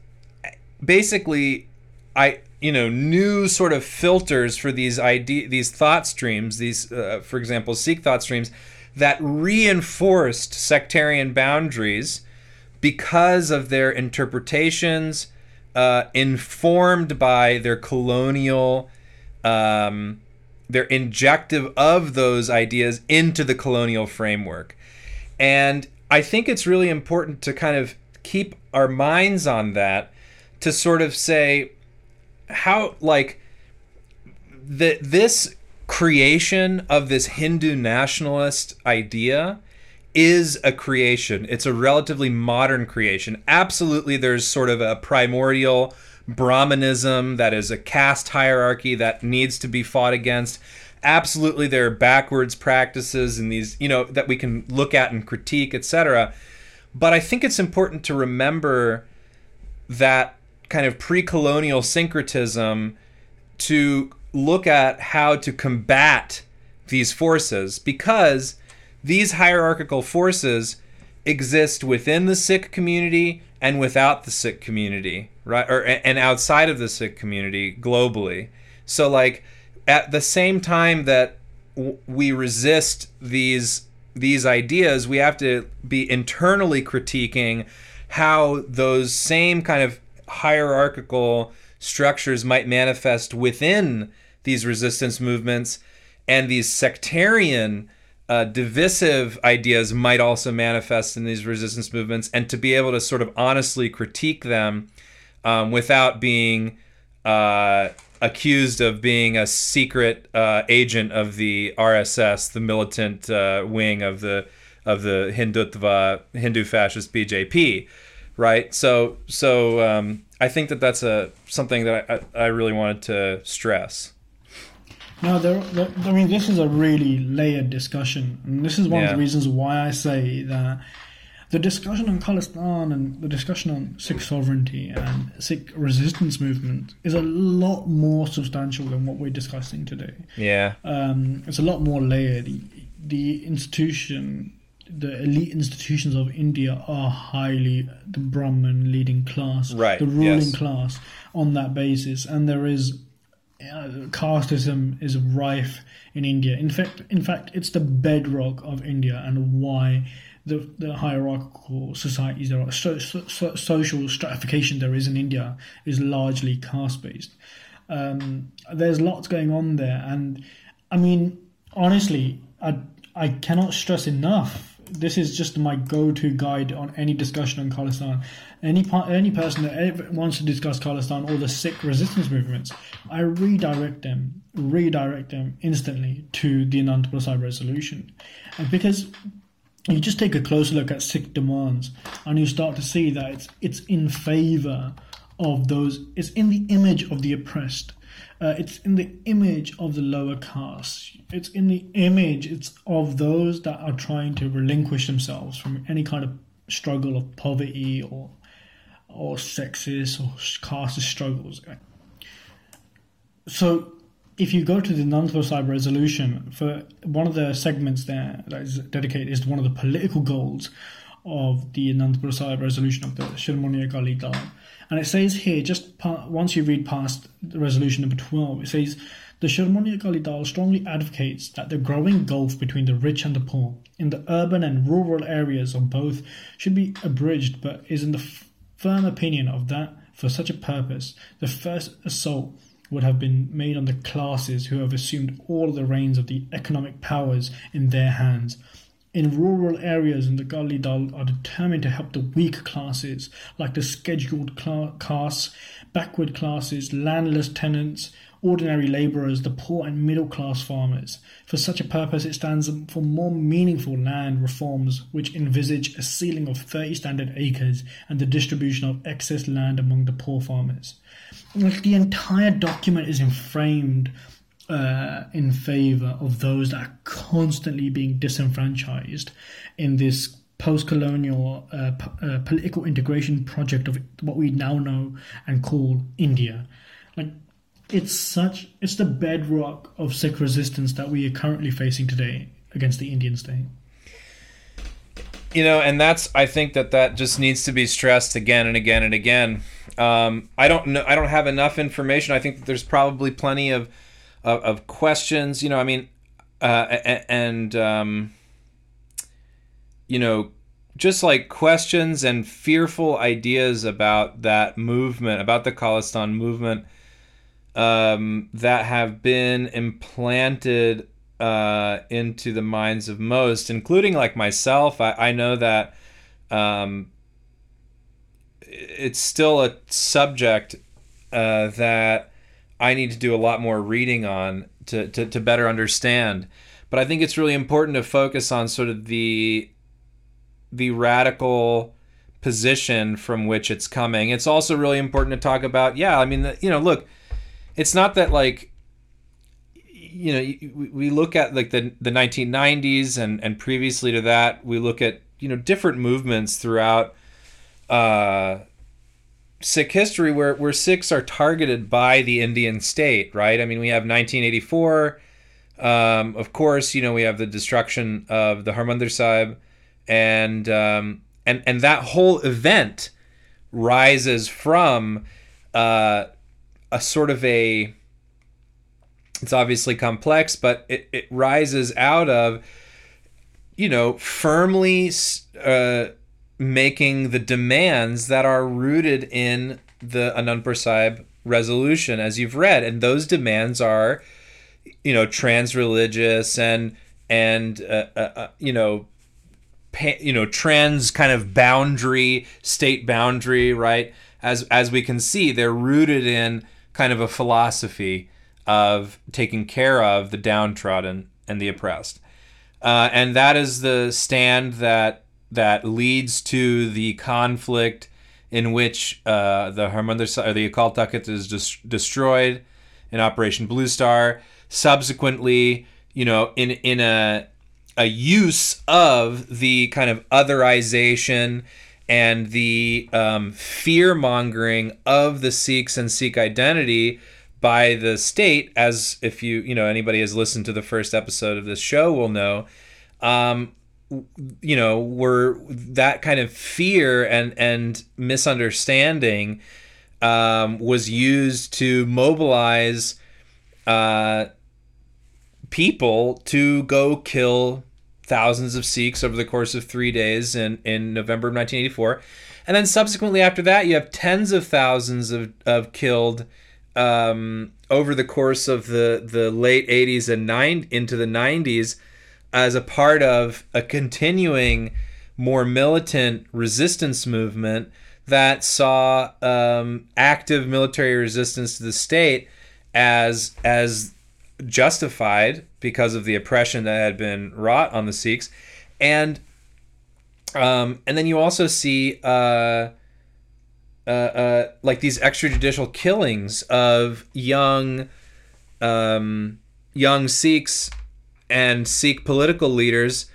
basically I you know new sort of filters for these idea these thought streams these uh, for example Sikh thought streams that reinforced sectarian boundaries because of their interpretations uh, informed by their colonial um, their injective of those ideas into the colonial framework. And i think it's really important to kind of keep our minds on that to sort of say how like that this creation of this Hindu nationalist idea is a creation. It's a relatively modern creation. Absolutely, there's sort of a primordial Brahmanism that is a caste hierarchy that needs to be fought against. Absolutely, there are backwards practices and these, you know, that we can look at and critique, etc. But I think it's important to remember that kind of pre-colonial syncretism to look at how to combat these forces because these hierarchical forces exist within the Sikh community and without the Sikh community, right? Or and outside of the Sikh community globally. So like at the same time that w- we resist these these ideas, we have to be internally critiquing how those same kind of hierarchical structures might manifest within these resistance movements, and these sectarian, uh, divisive ideas might also manifest in these resistance movements, and to be able to sort of honestly critique them um, without being uh, accused of being a secret uh, agent of the RSS, the militant uh, wing of the of the Hindutva Hindu fascist BJP right? So so um, I think that that's a something that I, I really wanted to stress. No, there, there, I mean, this is a really layered discussion, and this is one yeah. of the reasons why I say that the discussion on Khalistan and the discussion on Sikh sovereignty and Sikh resistance movement is a lot more substantial than what we're discussing today. Yeah, um, it's a lot more layered. The institution the elite institutions of India are highly the Brahmin leading class, right? The ruling yes. class on that basis, and there is uh, casteism is rife in India. In fact, in fact, it's the bedrock of India and why the, the hierarchical societies there are so, so, social stratification there is in India is largely caste based. Um, there's lots going on there, and I mean, honestly, I I cannot stress enough this is just my go-to guide on any discussion on Khalistan. Any any person that wants to discuss Khalistan or the Sikh resistance movements, I redirect them, redirect them instantly to the Anandpur Sahib resolution, and because you just take a closer look at Sikh demands, and you start to see that it's it's in favor of those. It's in the image of the oppressed uh, it's in the image of the lower caste. It's in the image. It's of those that are trying to relinquish themselves from any kind of struggle of poverty or or sexist or caste struggles. So, if you go to the Sahib resolution, for one of the segments there that is dedicated is one of the political goals of the Anandpur Sahib resolution of the Shiromani Akali Dal and it says here, just once you read past the resolution number 12, it says the Shiromani Akali strongly advocates that the growing gulf between the rich and the poor in the urban and rural areas of both should be abridged, but is in the f- firm opinion of that for such a purpose, the first assault would have been made on the classes who have assumed all the reins of the economic powers in their hands in rural areas in the Akali Dal are determined to help the weak classes, like the scheduled castes, backward classes, landless tenants, ordinary labourers, the poor and middle class farmers. For such a purpose, it stands for more meaningful land reforms which envisage a ceiling of 30 standard acres and the distribution of excess land among the poor farmers. Like the entire document is framed uh, in favor of those that are constantly being disenfranchised in this post-colonial uh, p- uh, political integration project of what we now know and call India. Like it's such it's the bedrock of Sikh resistance that we are currently facing today against the Indian state. You know, and that's I think that that just needs to be stressed again and again and again. Um, I don't know. I don't have enough information. I think that there's probably plenty of of, of questions. You know, I mean, uh, and um, you know, just like questions and fearful ideas about that movement, about the Khalistan movement, um, that have been implanted uh, into the minds of most, including like myself. I, I know that um, it's still a subject uh, that I need to do a lot more reading on to, to, to better understand. But I think it's really important to focus on sort of the the radical position from which it's coming. It's also really important to talk about. Yeah, I mean, you know, look, it's not that like you know we look at like the the 1990s and and previously to that we look at you know different movements throughout uh Sikh history where where Sikhs are targeted by the Indian state, right? I mean, we have 1984. Um, of course, you know we have the destruction of the Harmandir Sahib, and um, and and that whole event rises from uh, a sort of a it's obviously complex, but it, it rises out of, you know, firmly uh, making the demands that are rooted in the Anandpur Sahib resolution, as you've read, and those demands are, you know, trans-religious and and uh, uh, uh you know, pa- you know, trans kind of boundary, state boundary, right? As as we can see, they're rooted in kind of a philosophy of taking care of the downtrodden and the oppressed. Uh, and that is the stand that that leads to the conflict in which uh, the Harmandir or the Takht is dis- destroyed in Operation Blue Star. Subsequently, you know, in in a a use of the kind of otherization and the um, fear mongering of the Sikhs and Sikh identity by the state, as if you you know anybody has listened to the first episode of this show will know, um, you know, were that kind of fear and and misunderstanding um, was used to mobilize uh, people to go kill thousands of Sikhs over the course of three days in, in November of 1984. And then subsequently after that, you have tens of thousands of, of killed um, over the course of the, the late 80s and nine into the 90s as a part of a continuing more militant resistance movement that saw um, active military resistance to the state as as justified because of the oppression that had been wrought on the Sikhs, and um, and then you also see uh, uh, uh, like these extrajudicial killings of young um, young Sikhs and Sikh political leaders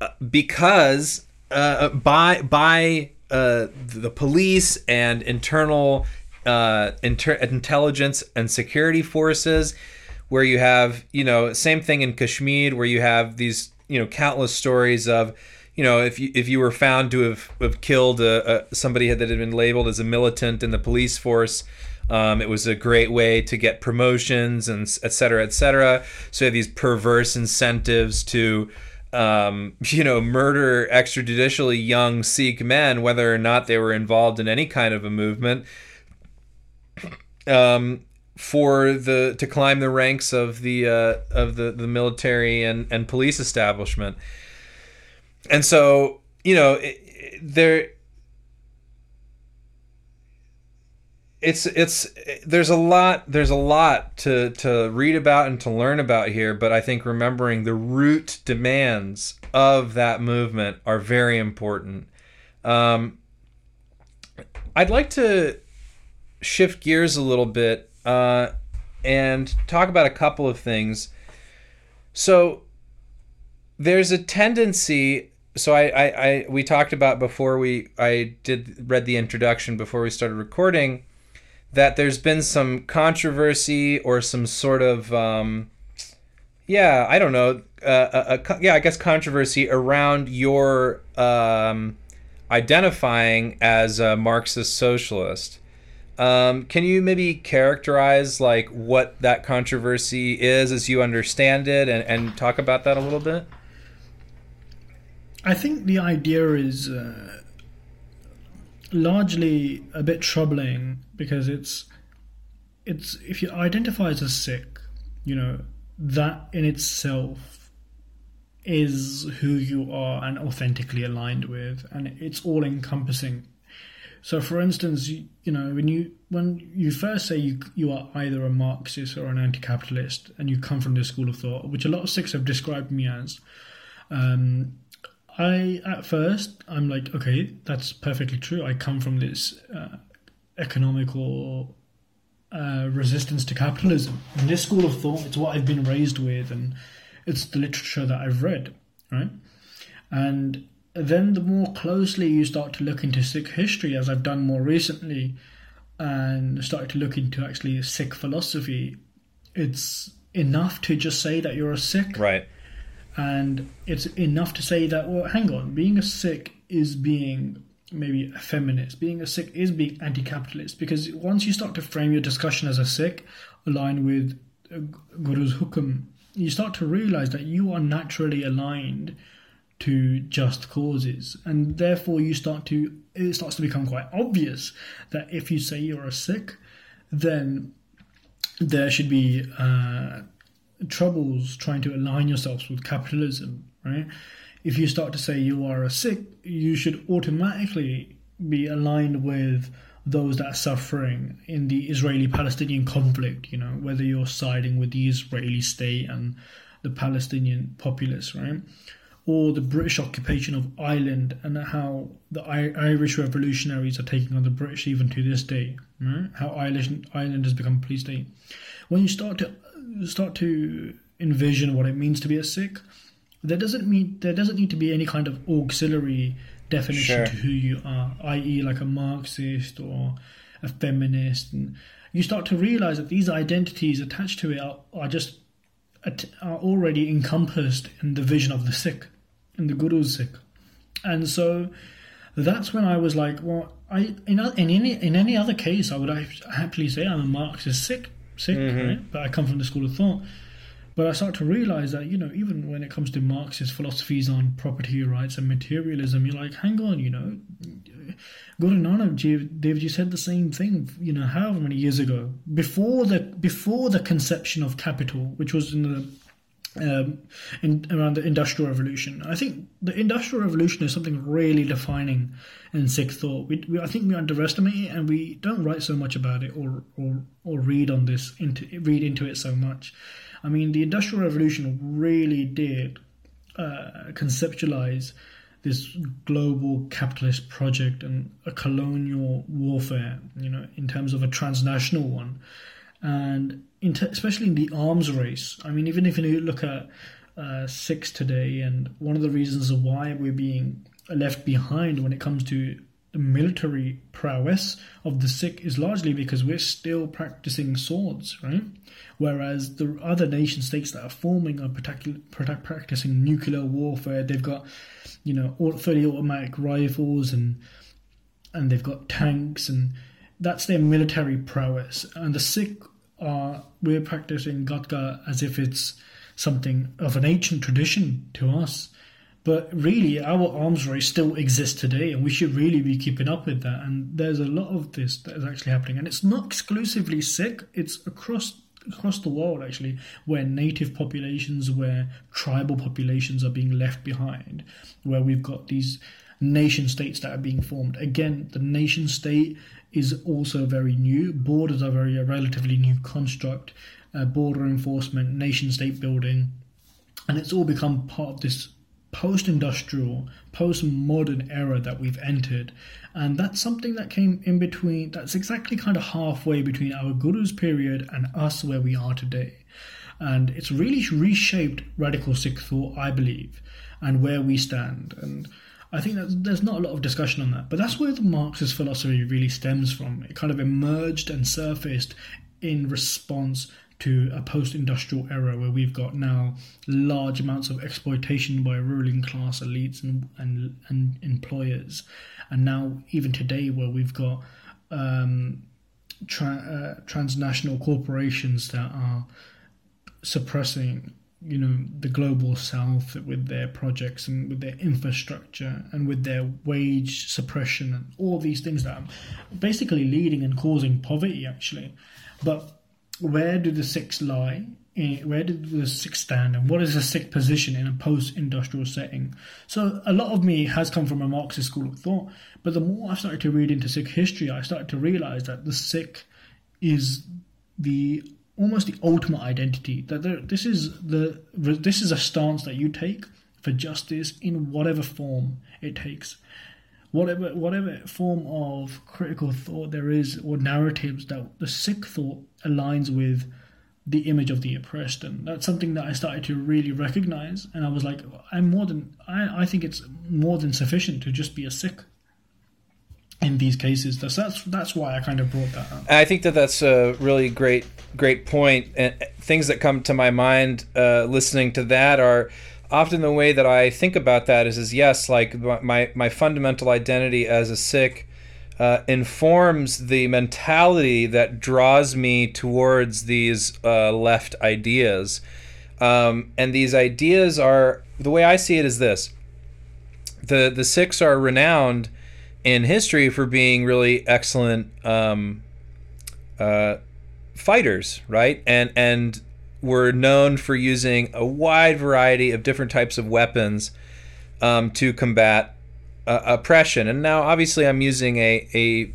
uh, because uh, by by uh, the police and internal uh, inter- intelligence and security forces, where you have you know same thing in Kashmir, where you have these you know countless stories of you know, if you if you were found to have, have killed a, a, somebody that had been labeled as a militant in the police force, um, it was a great way to get promotions and et cetera, et cetera. So these perverse incentives to, um, you know, murder extrajudicially young Sikh men, whether or not they were involved in any kind of a movement. Um, for the to climb the ranks of the uh, of the, the military and, and police establishment and so you know it, it, there it's it's there's a lot there's a lot to to read about and to learn about here but i think remembering the root demands of that movement are very important. Um, i'd like to shift gears a little bit uh, and talk about a couple of things. So there's a tendency so I, I, I we talked about before we I did read the introduction before we started recording that there's been some controversy or some sort of um, yeah I don't know uh, a, a, yeah I guess controversy around your um, identifying as a Marxist socialist. Um, can you maybe characterize like what that controversy is as you understand it and, and talk about that a little bit? I think the idea is uh, largely a bit troubling because it's it's if you identify as a Sikh, you know that in itself is who you are and authentically aligned with, and it's all encompassing. So, for instance, you, you, know when you when you first say you you are either a Marxist or an anti-capitalist, and you come from this school of thought, which a lot of Sikhs have described me as, um, I at first I'm like, okay, that's perfectly true. I come from this uh, economical uh, resistance to capitalism, and this school of thought. It's what I've been raised with, and it's the literature that I've read, right? And then the more closely you start to look into Sikh history, as I've done more recently, and started to look into actually Sikh philosophy, it's enough to just say that you're a Sikh, right? And it's enough to say that well hang on being a Sikh is being maybe a feminist being a Sikh is being anti-capitalist because once you start to frame your discussion as a Sikh aligned with guru's hukum you start to realize that you are naturally aligned to just causes. And therefore you start to it starts to become quite obvious that if you say you're a Sikh then there should be uh, troubles trying to align yourselves with capitalism, right? If you start to say you are a Sikh, you should automatically be aligned with those that are suffering in the Israeli Palestinian conflict, you know, whether you're siding with the Israeli state and the Palestinian populace, right? Or the British occupation of Ireland and how the Irish revolutionaries are taking on the British even to this day, right? How Ireland has become a police state. When you start to start to envision what it means to be a Sikh, there doesn't mean there doesn't need to be any kind of auxiliary definition sure. to who you are, i.e., like a Marxist or a feminist, and you start to realize that these identities attached to it are, are just are already encompassed in the vision of the Sikh, in the Guru's Sikh, and so that's when I was like, well, I in, in any in any other case, I would happily say I'm a Marxist Sikh Sikh, mm-hmm. right? But I come from the school of thought. But I start to realize that, you know, even when it comes to Marxist philosophies on property rights and materialism, you're like, hang on, you know, Guru Nanak Dev Ji said the same thing, you know, however many years ago, before the before the conception of capital, which was in the um, in, around the Industrial Revolution. I think the Industrial Revolution is something really defining in Sikh thought. We, we, I think we underestimate it, and we don't write so much about it or or, or read on this into read into it so much. I mean, the Industrial Revolution really did uh, conceptualize this global capitalist project and a colonial warfare, you know, in terms of a transnational one and t- especially in the arms race. I mean, even if you look at uh, Sikhs today, and one of the reasons why we're being left behind when it comes to the military prowess of the Sikh is largely because we're still practicing swords, right? Whereas the other nation states that are forming are practicing nuclear warfare. They've got, you know, fully automatic rifles and and they've got tanks and that's their military prowess. And the Sikh are we're practicing Gatka as if it's something of an ancient tradition to us. But really, our arms race still exists today, and we should really be keeping up with that. And there's a lot of this that is actually happening, and it's not exclusively Sikh; it's across across the world actually, where native populations, where tribal populations are being left behind, where we've got these nation states that are being formed. Again, the nation state is also very new. Borders are very a relatively new construct. Uh, border enforcement, nation state building, and it's all become part of this post-industrial, post-modern era that we've entered, and that's something that came in between. That's exactly kind of halfway between our Guru's period and us where we are today, and it's really reshaped radical Sikh thought, I believe. and where we stand. And I think that there's not a lot of discussion on that. But that's where the Marxist philosophy really stems from. It kind of emerged and surfaced in response to a post-industrial era where we've got now large amounts of exploitation by ruling class elites and and, and employers, and now even today where we've got um, tra- uh, transnational corporations that are suppressing you know the global south with their projects and with their infrastructure and with their wage suppression and all these things that are basically leading and causing poverty actually but where do the Sikhs lie? Eh, where do the Sikhs stand, and what is the Sikh position in a post-industrial setting? So a lot of me has come from a Marxist school of thought, but the more I started to read into Sikh history, I started to realize that the Sikh is the almost the ultimate identity. That this is the this is a stance that you take for justice in whatever form it takes whatever whatever form of critical thought there is or narratives that the Sikh thought aligns with the image of the oppressed and that's something that I started to really recognize and I was like I'm more than I, I think it's more than sufficient to just be a Sikh in these cases that's that's that's why I kind of brought that up I think that that's a really great great point. and things that come to my mind uh, listening to that are often the way that I think about that is, is yes, like my, my fundamental identity as a Sikh uh, informs the mentality that draws me towards these uh, left ideas. Um, and these ideas are, the way I see it is this the, the Sikhs are renowned in history for being really excellent um, uh, fighters, right? And, and were known for using a wide variety of different types of weapons um, to combat uh, oppression. And now, obviously, I'm using a a,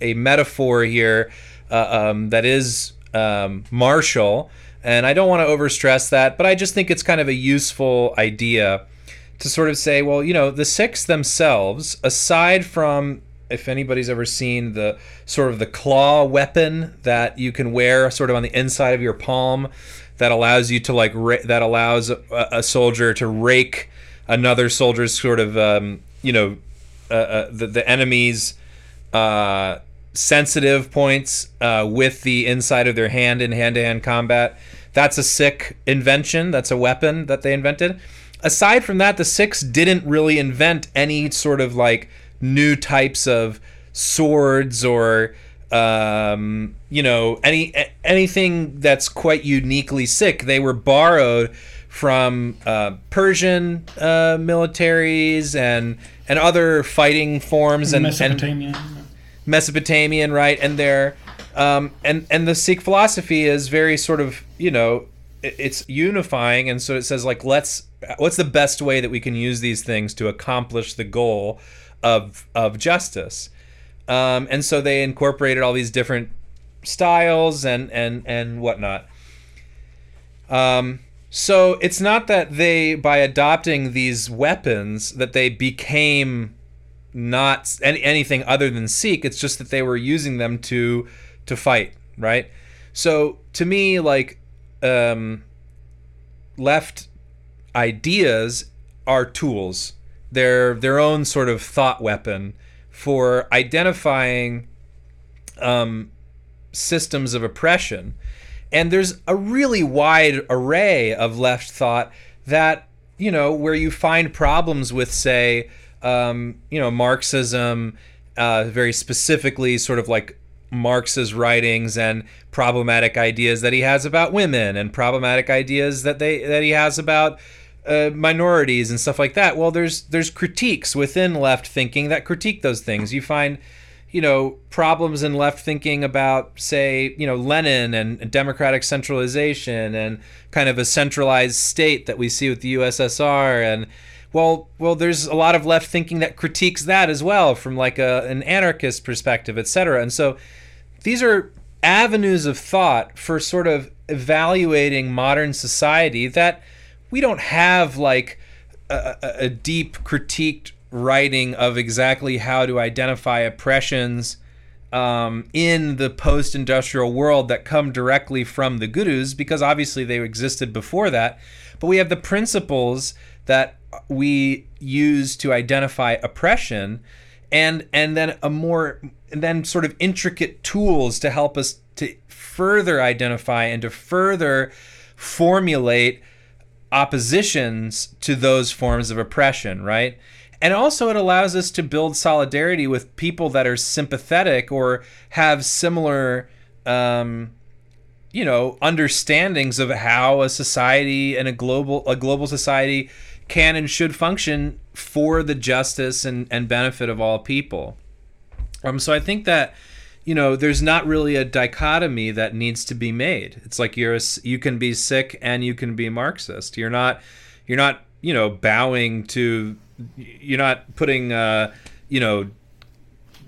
a metaphor here uh, um, that is um, martial, and I don't want to overstress that, but I just think it's kind of a useful idea to sort of say, well, you know, the Sikhs themselves, aside from if anybody's ever seen the sort of the claw weapon that you can wear sort of on the inside of your palm that allows you to like ra- that allows a, a, soldier to rake another soldier's sort of um, you know uh, uh, the, the enemy's uh, sensitive points uh, with the inside of their hand in hand-to-hand combat. That's a Sikh invention. That's a weapon that they invented. Aside from that, the Sikhs didn't really invent any sort of like new types of swords or um, you know, any anything that's quite uniquely Sikh. They were borrowed from uh, Persian uh, militaries and and other fighting forms and Mesopotamian, and Mesopotamian, right? And they're um, and and the Sikh philosophy is very sort of you know it's unifying, and so it says like let's what's the best way that we can use these things to accomplish the goal of of justice um, and so they incorporated all these different styles and and and whatnot. Um, so it's not that they, by adopting these weapons, that they became not any, anything other than Sikh. It's just that they were using them to to fight, right? So to me, like um, left ideas are tools. They're their own sort of thought weapon for identifying um, systems of oppression. And there's a really wide array of left thought that, you know, where you find problems with, say, um, you know, Marxism, uh, very specifically, sort of like Marx's writings and problematic ideas that he has about women and problematic ideas that they that he has about uh, minorities and stuff like that. Well, there's there's critiques within left thinking that critique those things. You find, you know, problems in left thinking about, say, you know, Lenin and democratic centralization and kind of a centralized state that we see with the USSR and well, well, there's a lot of left thinking that critiques that as well from like a, an anarchist perspective, etc. And so these are avenues of thought for sort of evaluating modern society that we don't have like a, a deep critiqued writing of exactly how to identify oppressions um, in the post industrial world that come directly from the gurus, because obviously they existed before that. But we have the principles that we use to identify oppression and and then a more and then sort of intricate tools to help us to further identify and to further formulate oppositions to those forms of oppression, right? And also, it allows us to build solidarity with people that are sympathetic or have similar, um, you know, understandings of how a society and a global a global society can and should function for the justice and, and benefit of all people. Um, so I think that you know there's not really a dichotomy that needs to be made. It's like you're a, you can be Sikh and you can be Marxist. You're not you're not you know bowing to you're not putting uh, you know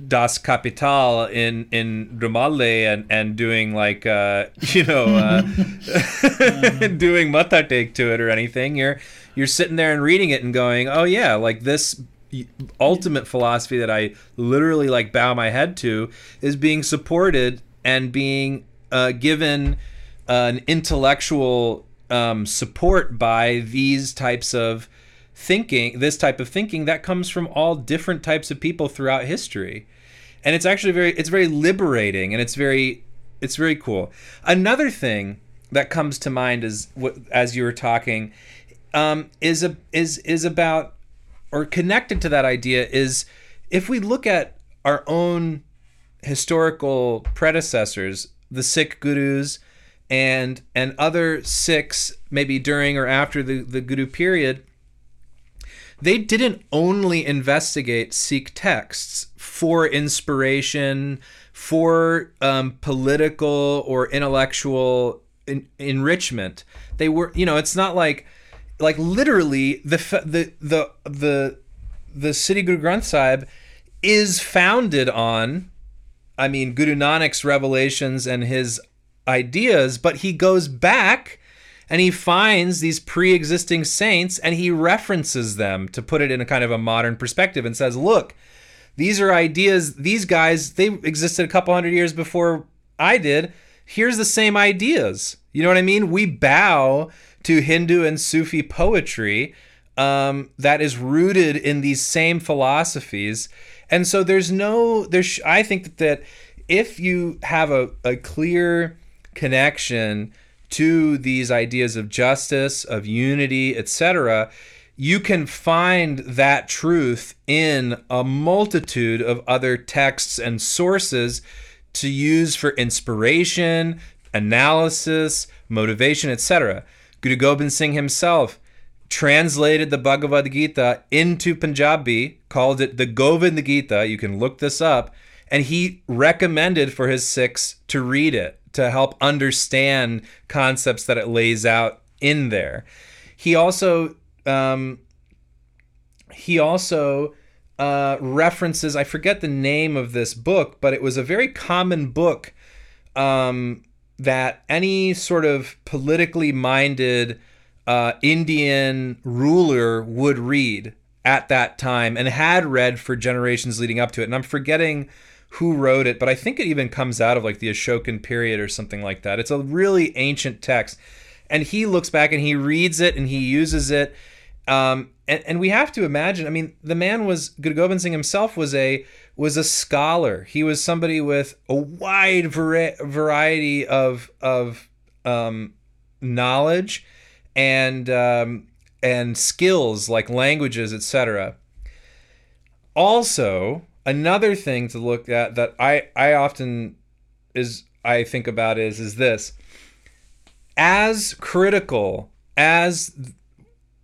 Das Kapital in in rumala and and doing like uh, you know uh, doing take to it or anything. You're you're sitting there and reading it and going, oh yeah, like this ultimate philosophy that I literally like bow my head to is being supported and being uh, given an intellectual um, support by these types of thinking, this type of thinking that comes from all different types of people throughout history. And it's actually very, it's very liberating and it's very, it's very cool. Another thing that comes to mind is as you were talking, um, is a is is about or connected to that idea is if we look at our own historical predecessors, the Sikh gurus and and other Sikhs, maybe during or after the, the Guru period, they didn't only investigate Sikh texts for inspiration, for um, political or intellectual in, enrichment. They were, you know, it's not like like literally the the the the the Sri Guru Granth Sahib is founded on, I mean, Guru Nanak's revelations and his ideas, but he goes back and he finds these pre-existing saints and he references them to put it in a kind of a modern perspective and says, look, these are ideas. These guys they existed a couple hundred years before I did. Here's the same ideas. You know what I mean? We bow to Hindu and Sufi poetry um, that is rooted in these same philosophies. And so there's no, there's, I think that, that if you have a, a clear connection to these ideas of justice, of unity, etc., you can find that truth in a multitude of other texts and sources to use for inspiration, analysis, motivation, etc. Guru Gobind Singh himself translated the Bhagavad Gita into Punjabi, called it the Govind Gita. You can look this up. And he recommended for his Sikhs to read it to help understand concepts that it lays out in there. He also um, he also uh, references I forget the name of this book, but it was a very common book um, that any sort of politically minded uh, Indian ruler would read at that time and had read for generations leading up to it. And I'm forgetting who wrote it, but I think it even comes out of like the Ashokan period or something like that. It's a really ancient text. And he looks back and he reads it and he uses it. Um, and, and we have to imagine, I mean, the man was, Guru Singh himself was a was a scholar. He was somebody with a wide vari- variety of of um, knowledge and um, and skills like languages, etc. Also, another thing to look at that I I often is I think about is is this as critical as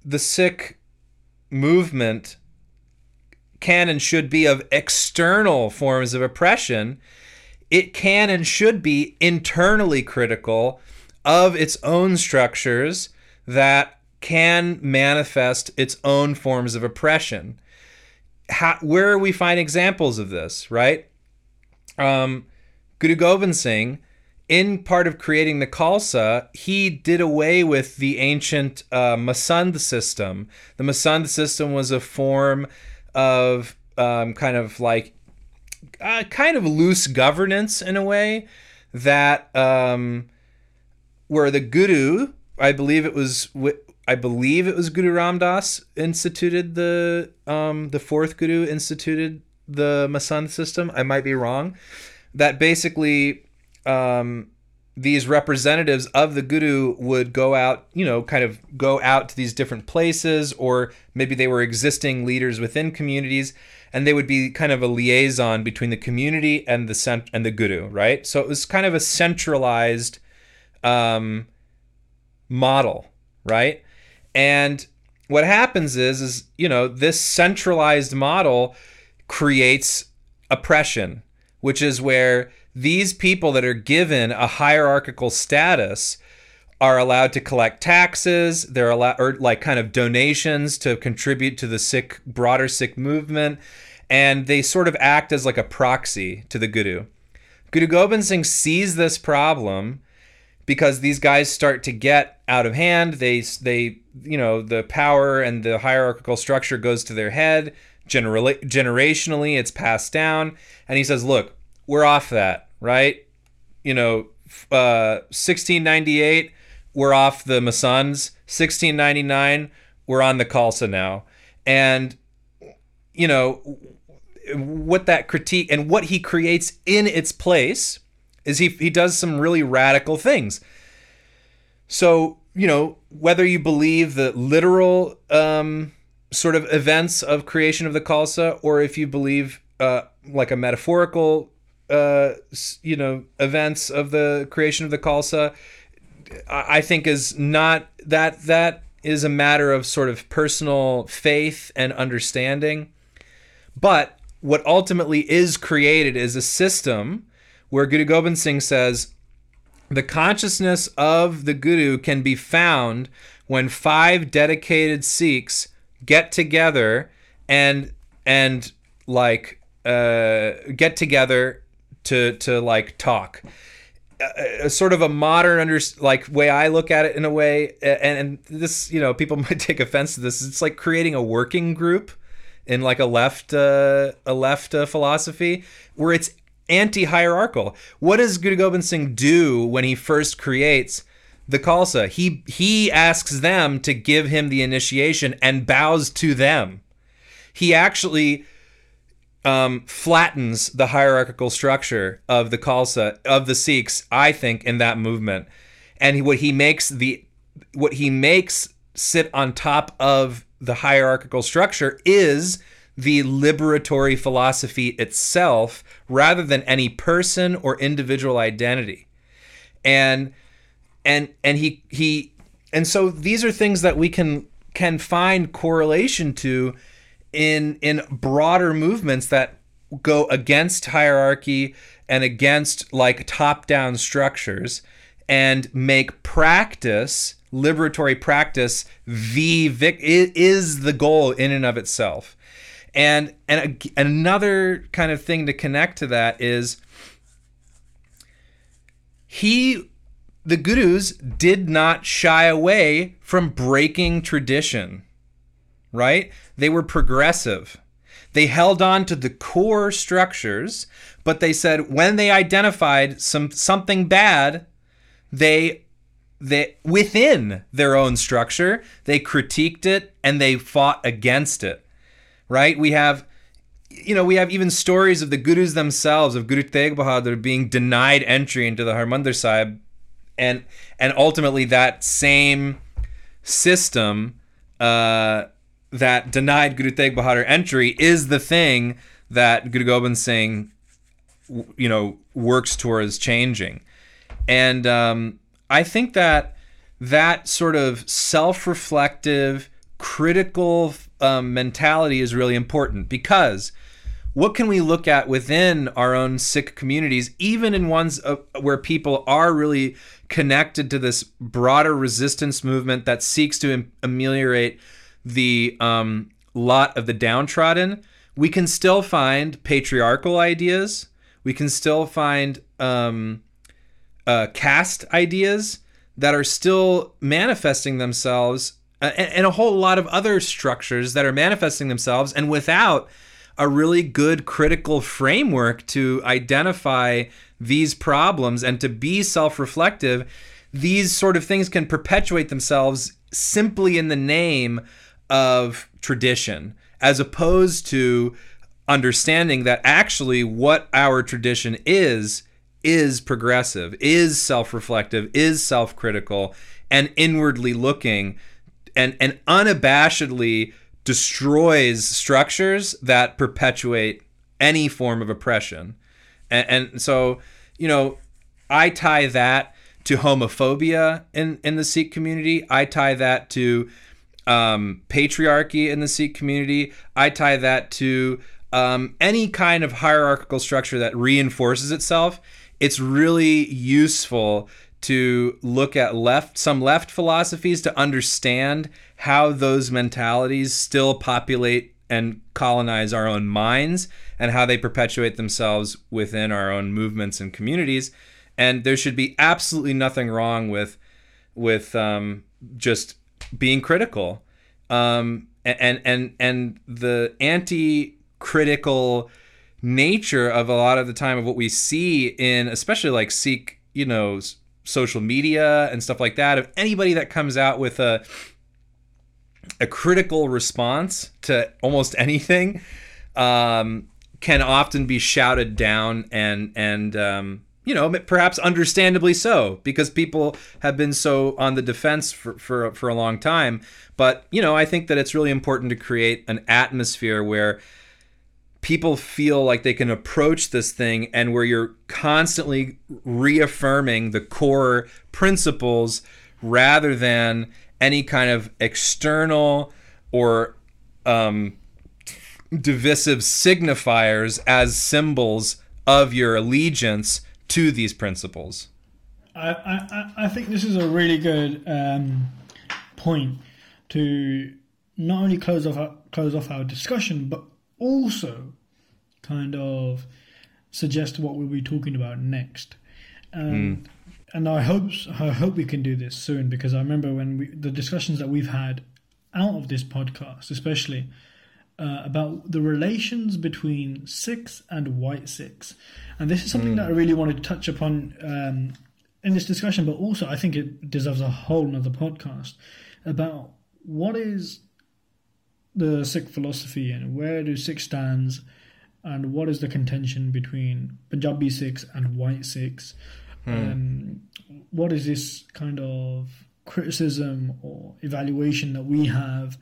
the Sikh movement can and should be of external forms of oppression, it can and should be internally critical of its own structures that can manifest its own forms of oppression. How, where we find examples of this, right? Um, Guru Gobind Singh, in part of creating the Khalsa, he did away with the ancient uh, Masand system. The Masand system was a form of um, kind of like uh, kind of loose governance in a way that um, where the guru, I believe it was I believe it was Guru Ramdas instituted the um, the fourth Guru instituted the Masand system. I might be wrong. That basically um, these representatives of the Guru would go out, you know, kind of go out to these different places, or maybe they were existing leaders within communities, and they would be kind of a liaison between the community and the cent- and the Guru, right? So it was kind of a centralized um, model, right? And what happens is, is you know, this centralized model creates oppression, which is where these people that are given a hierarchical status are allowed to collect taxes. They're allowed or like kind of donations to contribute to the Sikh broader Sikh movement. And they sort of act as like a proxy to the guru. Guru gobind singh sees this problem because these guys start to get out of hand. They they you know the power and the hierarchical structure goes to their head. Generally, generationally it's passed down. And he says look we're off that, right? You know, uh, 1698, we're off the Masands. 1699, we're on the Khalsa now. And, you know, what that critique and what he creates in its place is he, he does some really radical things. So, you know, whether you believe the literal um, sort of events of creation of the Khalsa or if you believe uh, like a metaphorical uh, you know events of the creation of the Khalsa, I think is not that that is a matter of sort of personal faith and understanding. But what ultimately is created is a system where Guru Gobind Singh says the consciousness of the Guru can be found when five dedicated Sikhs get together and and like uh, get together to to like talk. A, sort of a modern under like way I look at it in a way, and, and this you know people might take offense to this. It's like creating a working group in like a left uh, a left uh, philosophy where it's anti-hierarchical. What does Guru Gobind Singh do when he first creates the Khalsa? He he asks them to give him the initiation and bows to them. He actually um, flattens the hierarchical structure of the Khalsa of the Sikhs, I think, in that movement. And what he makes the what he makes sit on top of the hierarchical structure is the liberatory philosophy itself rather than any person or individual identity. And and and he he and so these are things that we can can find correlation to in in broader movements that go against hierarchy and against like top-down structures and make practice liberatory practice the vic is the goal in and of itself. And and another kind of thing to connect to that is he the gurus did not shy away from breaking tradition right? They were progressive. They held on to the core structures, but they said when they identified some something bad, they they within their own structure, they critiqued it and they fought against it. Right? We have you know, we have even stories of the gurus themselves, of Guru Tegh Bahadur being denied entry into the Harmandir Sahib, and and ultimately that same system uh, that denied Guru Tegh Bahadur entry is the thing that Guru Gobind Singh, you know, works towards changing. And um, I think that that sort of self-reflective, critical um, mentality is really important because what can we look at within our own Sikh communities, even in ones uh, where people are really connected to this broader resistance movement that seeks to ameliorate the um, lot of the downtrodden, we can still find patriarchal ideas. We can still find um, uh, caste ideas that are still manifesting themselves, uh, and, and a whole lot of other structures that are manifesting themselves, and without a really good critical framework to identify these problems and to be self reflective, these sort of things can perpetuate themselves simply in the name of tradition, as opposed to understanding that actually what our tradition is is progressive, is self-reflective, is self-critical, and inwardly looking, and and unabashedly destroys structures that perpetuate any form of oppression. And, and so, you know, I tie that to homophobia in, in the Sikh community. I tie that to um, patriarchy in the Sikh community. I tie that to um, any kind of hierarchical structure that reinforces itself. It's really useful to look at left some left philosophies to understand how those mentalities still populate and colonize our own minds and how they perpetuate themselves within our own movements and communities. And there should be absolutely nothing wrong with with um, just being critical. Um, and and and the anti-critical nature of a lot of the time of what we see in especially like Sikh you know social media and stuff like that of anybody that comes out with a a critical response to almost anything um, can often be shouted down and and um, you know perhaps understandably so because people have been so on the defense for, for for a long time. But you know I think that it's really important to create an atmosphere where people feel like they can approach this thing and where you're constantly reaffirming the core principles rather than any kind of external or um, divisive signifiers as symbols of your allegiance to these principles. I, I, I think this is a really good um, point to not only close off our, close off our discussion, but also kind of suggest what we'll be talking about next. And mm and I hope I hope we can do this soon because I remember when we, the discussions that we've had out of this podcast, especially uh, about the relations between Sikhs and white Sikhs, and this is something mm. that I really wanted to touch upon um, in this discussion, but also I think it deserves a whole another podcast about what is the Sikh philosophy and where do Sikh stands and what is the contention between Punjabi Sikhs and white Sikhs Hmm. Um, what is this kind of criticism or evaluation that we have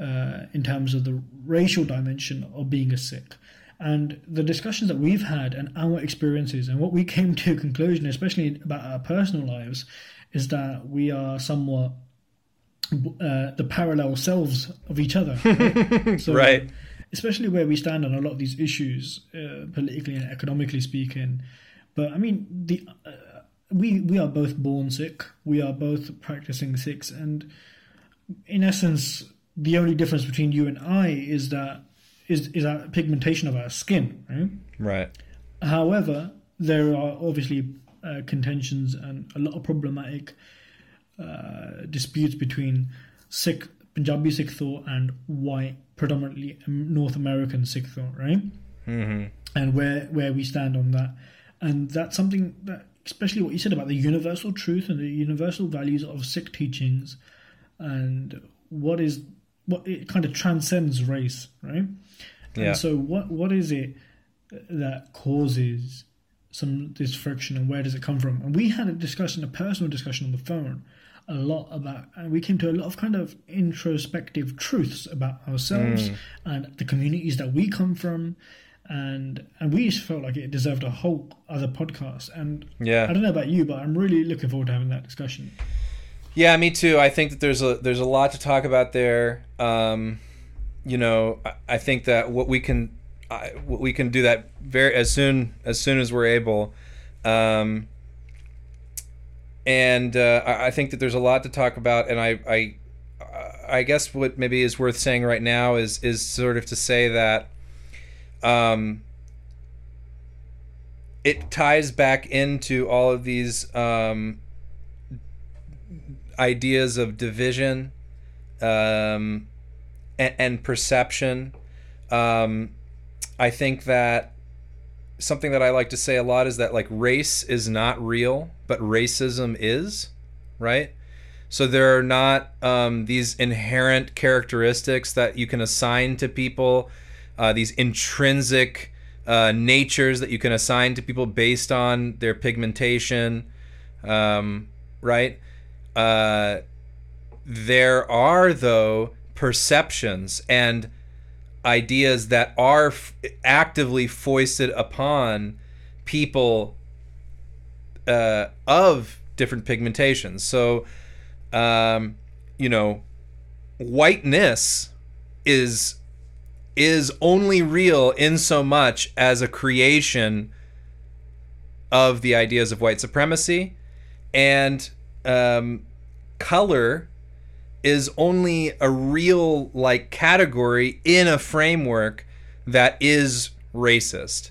uh, in terms of the racial dimension of being a Sikh? And the discussions that we've had and our experiences and what we came to a conclusion, especially about our personal lives, is that we are somewhat uh, the parallel selves of each other. Right. so, right. Especially where we stand on a lot of these issues, uh, politically and economically speaking. But I mean, the uh, we we are both born Sikh. We are both practicing Sikhs, and in essence, the only difference between you and I is that is is our pigmentation of our skin, right? Right. However, there are obviously uh, contentions and a lot of problematic uh, disputes between Sikh Punjabi Sikh thought and white, predominantly North American Sikh thought, right? Mm-hmm. And where where we stand on that and that's something that especially what you said about the universal truth and the universal values of Sikh teachings and what is what it kind of transcends race right yeah. and so what what is it that causes some this friction and where does it come from and we had a discussion a personal discussion on the phone a lot about and we came to a lot of kind of introspective truths about ourselves mm. and the communities that we come from and and we just felt like it deserved a whole other podcast. And yeah, I don't know about you, but I'm really looking forward to having that discussion. Yeah, me too. I think that there's a there's a lot to talk about there. Um, you know, I, I think that what we can I, what we can do that very as soon as soon as we're able. Um, and uh, I, I think that there's a lot to talk about, and I, I I guess what maybe is worth saying right now is is sort of to say that um, it ties back into all of these um, ideas of division um, and, and, perception. Um, I think that something that I like to say a lot is that like race is not real, but racism is, right? So there are not um, these inherent characteristics that you can assign to people, uh, these intrinsic uh, natures that you can assign to people based on their pigmentation, um, right? Uh, there are, though, perceptions and ideas that are f- actively foisted upon people uh, of different pigmentations. So, um, you know, whiteness is is only real in so much as a creation of the ideas of white supremacy, and um, color is only a real like category in a framework that is racist,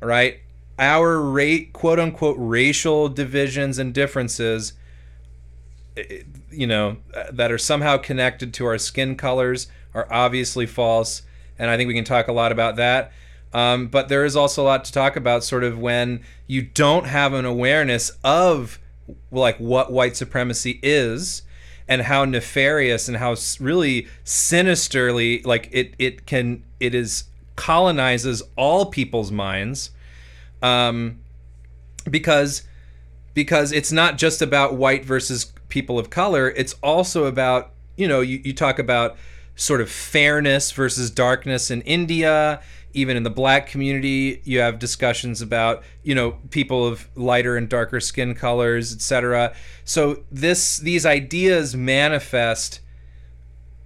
right? Our rate quote unquote racial divisions and differences you know that are somehow connected to our skin colors are obviously false and i think we can talk a lot about that um, but there is also a lot to talk about sort of when you don't have an awareness of like what white supremacy is and how nefarious and how really sinisterly like it it can it is colonizes all people's minds um, because because it's not just about white versus people of color it's also about you know you, you talk about sort of fairness versus darkness in india even in the black community you have discussions about you know people of lighter and darker skin colors etc so this these ideas manifest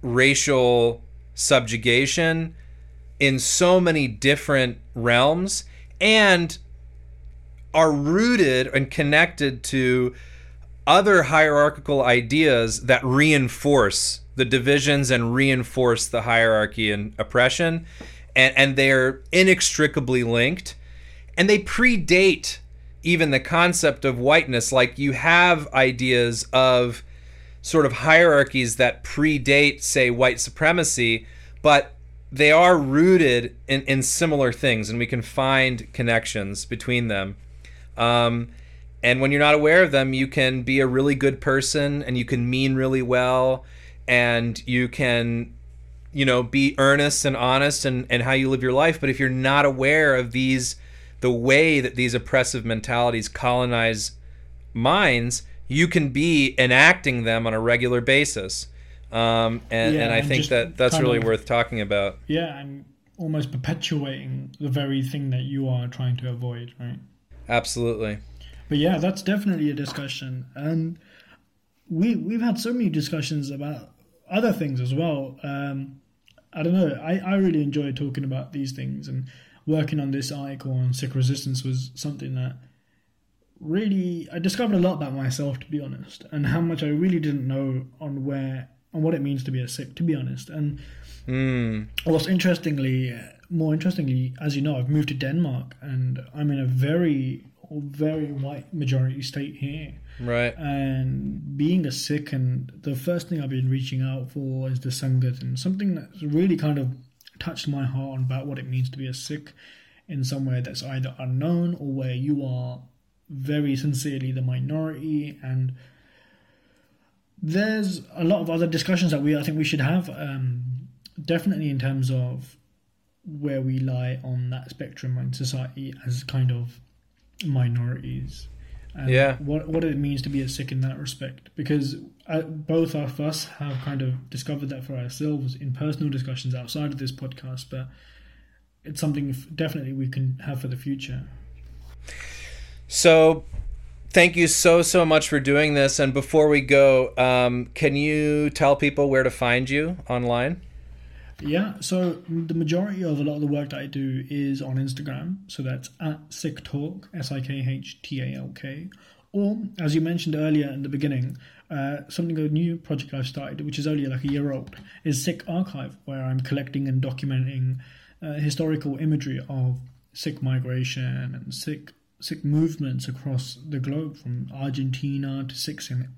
racial subjugation in so many different realms and are rooted and connected to other hierarchical ideas that reinforce the divisions and reinforce the hierarchy and oppression and, and they're inextricably linked. And they predate even the concept of whiteness. Like you have ideas of sort of hierarchies that predate say white supremacy but they are rooted in, in similar things and we can find connections between them. Um, and when you're not aware of them you can be a really good person and you can mean really well and you can you know be earnest and honest and and how you live your life but if you're not aware of these the way that these oppressive mentalities colonize minds you can be enacting them on a regular basis um, and, yeah, and I and think that that's really of, worth talking about. Yeah, and almost perpetuating the very thing that you are trying to avoid, right? Absolutely. But yeah, that's definitely a discussion, and we we've had so many discussions about other things as well. Um, I don't know. I, I really enjoy talking about these things and working on this article on Sikh resistance was something that really I discovered a lot about myself to be honest and how much I really didn't know on where on what it means to be a Sikh to be honest and mm. what's interestingly more interestingly as you know I've moved to Denmark and I'm in a very very white majority state here Right. And being a Sikh, and the first thing I've been reaching out for is the Sangat, and something that's really kind of touched my heart about what it means to be a Sikh in somewhere that's either unknown or where you are very sincerely the minority. And there's a lot of other discussions that we I think we should have um, definitely in terms of where we lie on that spectrum in society as kind of minorities and yeah. what what it means to be a Sikh in that respect. Because uh, both of us have kind of discovered that for ourselves in personal discussions outside of this podcast, but it's something definitely we can have for the future. So, thank you so so much for doing this. And before we go, um, can you tell people where to find you online? Yeah, so the majority of a lot of the work that I do is on Instagram. So that's at Sikh Talk, S I K H T A L K. Or, as you mentioned earlier in the beginning, uh, something a new project I've started, which is only like a year old, is Sikh Archive, where I'm collecting and documenting uh, historical imagery of Sikh migration and Sikh Sikh movements across the globe, from Argentina to Sikhs in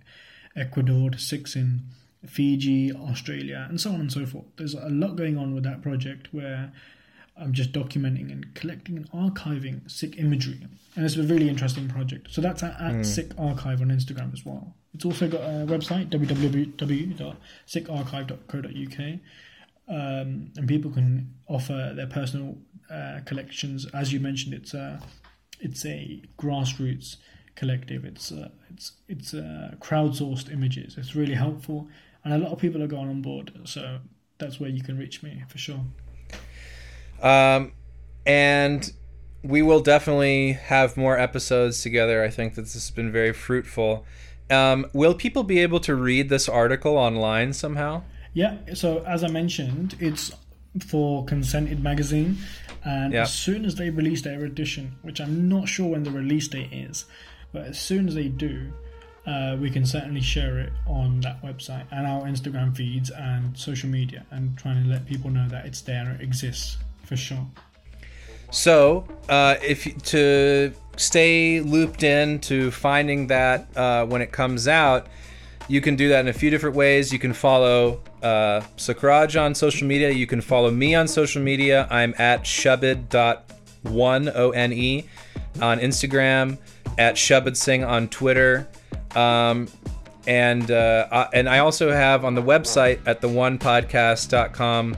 Ecuador to Sikhs in Fiji, Australia, and so on and so forth. There's a lot going on with that project where I'm just documenting and collecting and archiving Sikh imagery. And it's a really interesting project. So that's at, at mm. Sikh Archive on Instagram as well. It's also got a website, www.sikharchive.co.uk. Um, and people can offer their personal uh, collections. As you mentioned, it's a, it's a grassroots collective. It's uh, it's it's uh, crowdsourced images. It's really helpful, and a lot of people are going on board. So that's where you can reach me for sure. Um, and we will definitely have more episodes together. I think that this has been very fruitful. Um, will people be able to read this article online somehow? Yeah. So as I mentioned, it's for Consented Magazine, and yeah. as soon as they release their edition, which I'm not sure when the release date is, but as soon as they do, uh, we can certainly share it on that website and our Instagram feeds and social media, and trying to let people know that it's there, it exists for sure. So, uh, if to stay looped in to finding that uh, when it comes out, you can do that in a few different ways. You can follow uh, Sukhraj on social media. You can follow me on social media. I'm at shubid.one, O-N-E, on Instagram, at Shubid Singh on Twitter. Um, and uh, and I also have on the website at the theonepodcast.com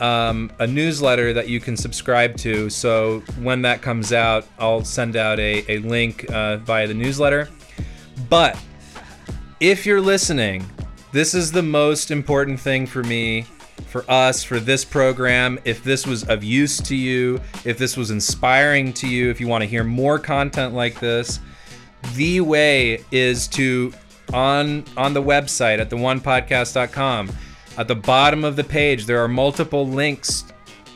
um, a newsletter that you can subscribe to. So when that comes out, I'll send out a, a link uh, via the newsletter. But if you're listening, this is the most important thing for me, for us, for this program. If this was of use to you, if this was inspiring to you, if you want to hear more content like this, the way is to on on the website at theonepodcast.com at the bottom of the page, there are multiple links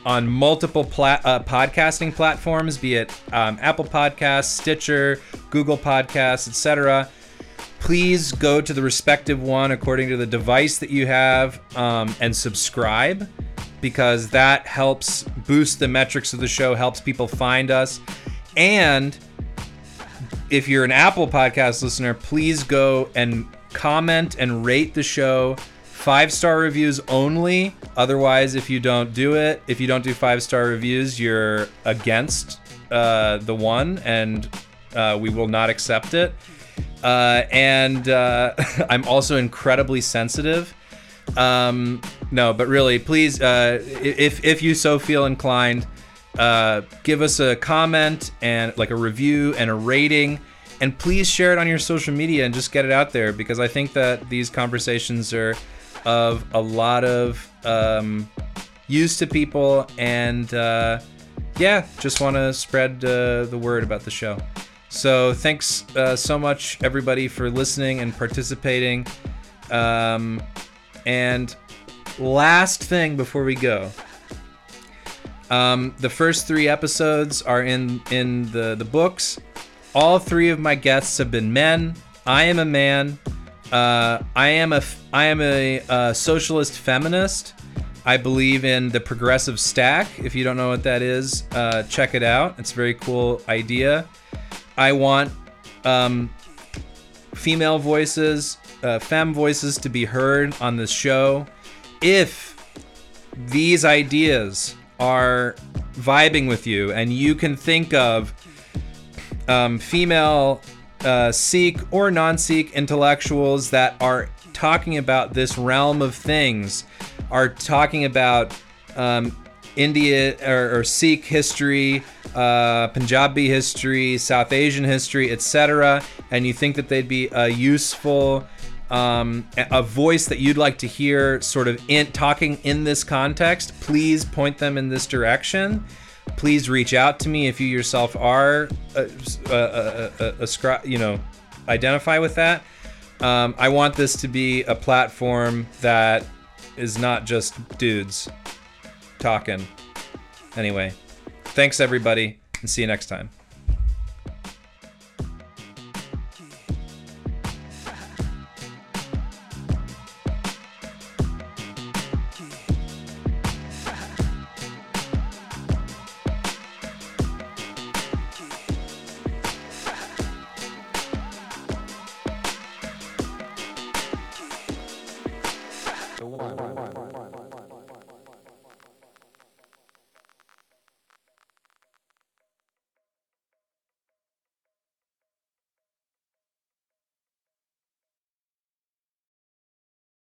on multiple plat- uh, podcasting platforms, be it um, Apple Podcasts, Stitcher, Google Podcasts, etc. Please go to the respective one according to the device that you have um, and subscribe because that helps boost the metrics of the show, helps people find us. And if you're an Apple Podcast listener, please go and comment and rate the show five star reviews only. Otherwise, if you don't do it, if you don't do five star reviews, you're against uh, the one, and uh, we will not accept it. Uh, and uh, I'm also incredibly sensitive. Um, no, but really, please, uh, if if you so feel inclined, uh, give us a comment and like a review and a rating and please share it on your social media and just get it out there because I think that these conversations are of a lot of um, use to people, and uh, yeah, just want to spread uh, the word about the show. So thanks uh, so much, everybody, for listening and participating. Um, and last thing before we go. Um, the first three episodes are in in the the books. All three of my guests have been men. I am a man. Uh, I am a I am a, a, socialist feminist. I believe in the progressive stack. If you don't know what that is, uh, check it out. It's a very cool idea. I want um, female voices, uh, femme voices to be heard on this show. If these ideas are vibing with you and you can think of um, female uh, Sikh or non Sikh intellectuals that are talking about this realm of things, are talking about um, India or, or, Sikh history, uh, Punjabi history, South Asian history, etc., and you think that they'd be a useful um, a voice that you'd like to hear sort of in talking in this context, please point them in this direction. Please reach out to me if you yourself are a, a, a, a you know identify with that. Um, i want this to be a platform that is not just dudes talking. Anyway thanks everybody and see you next time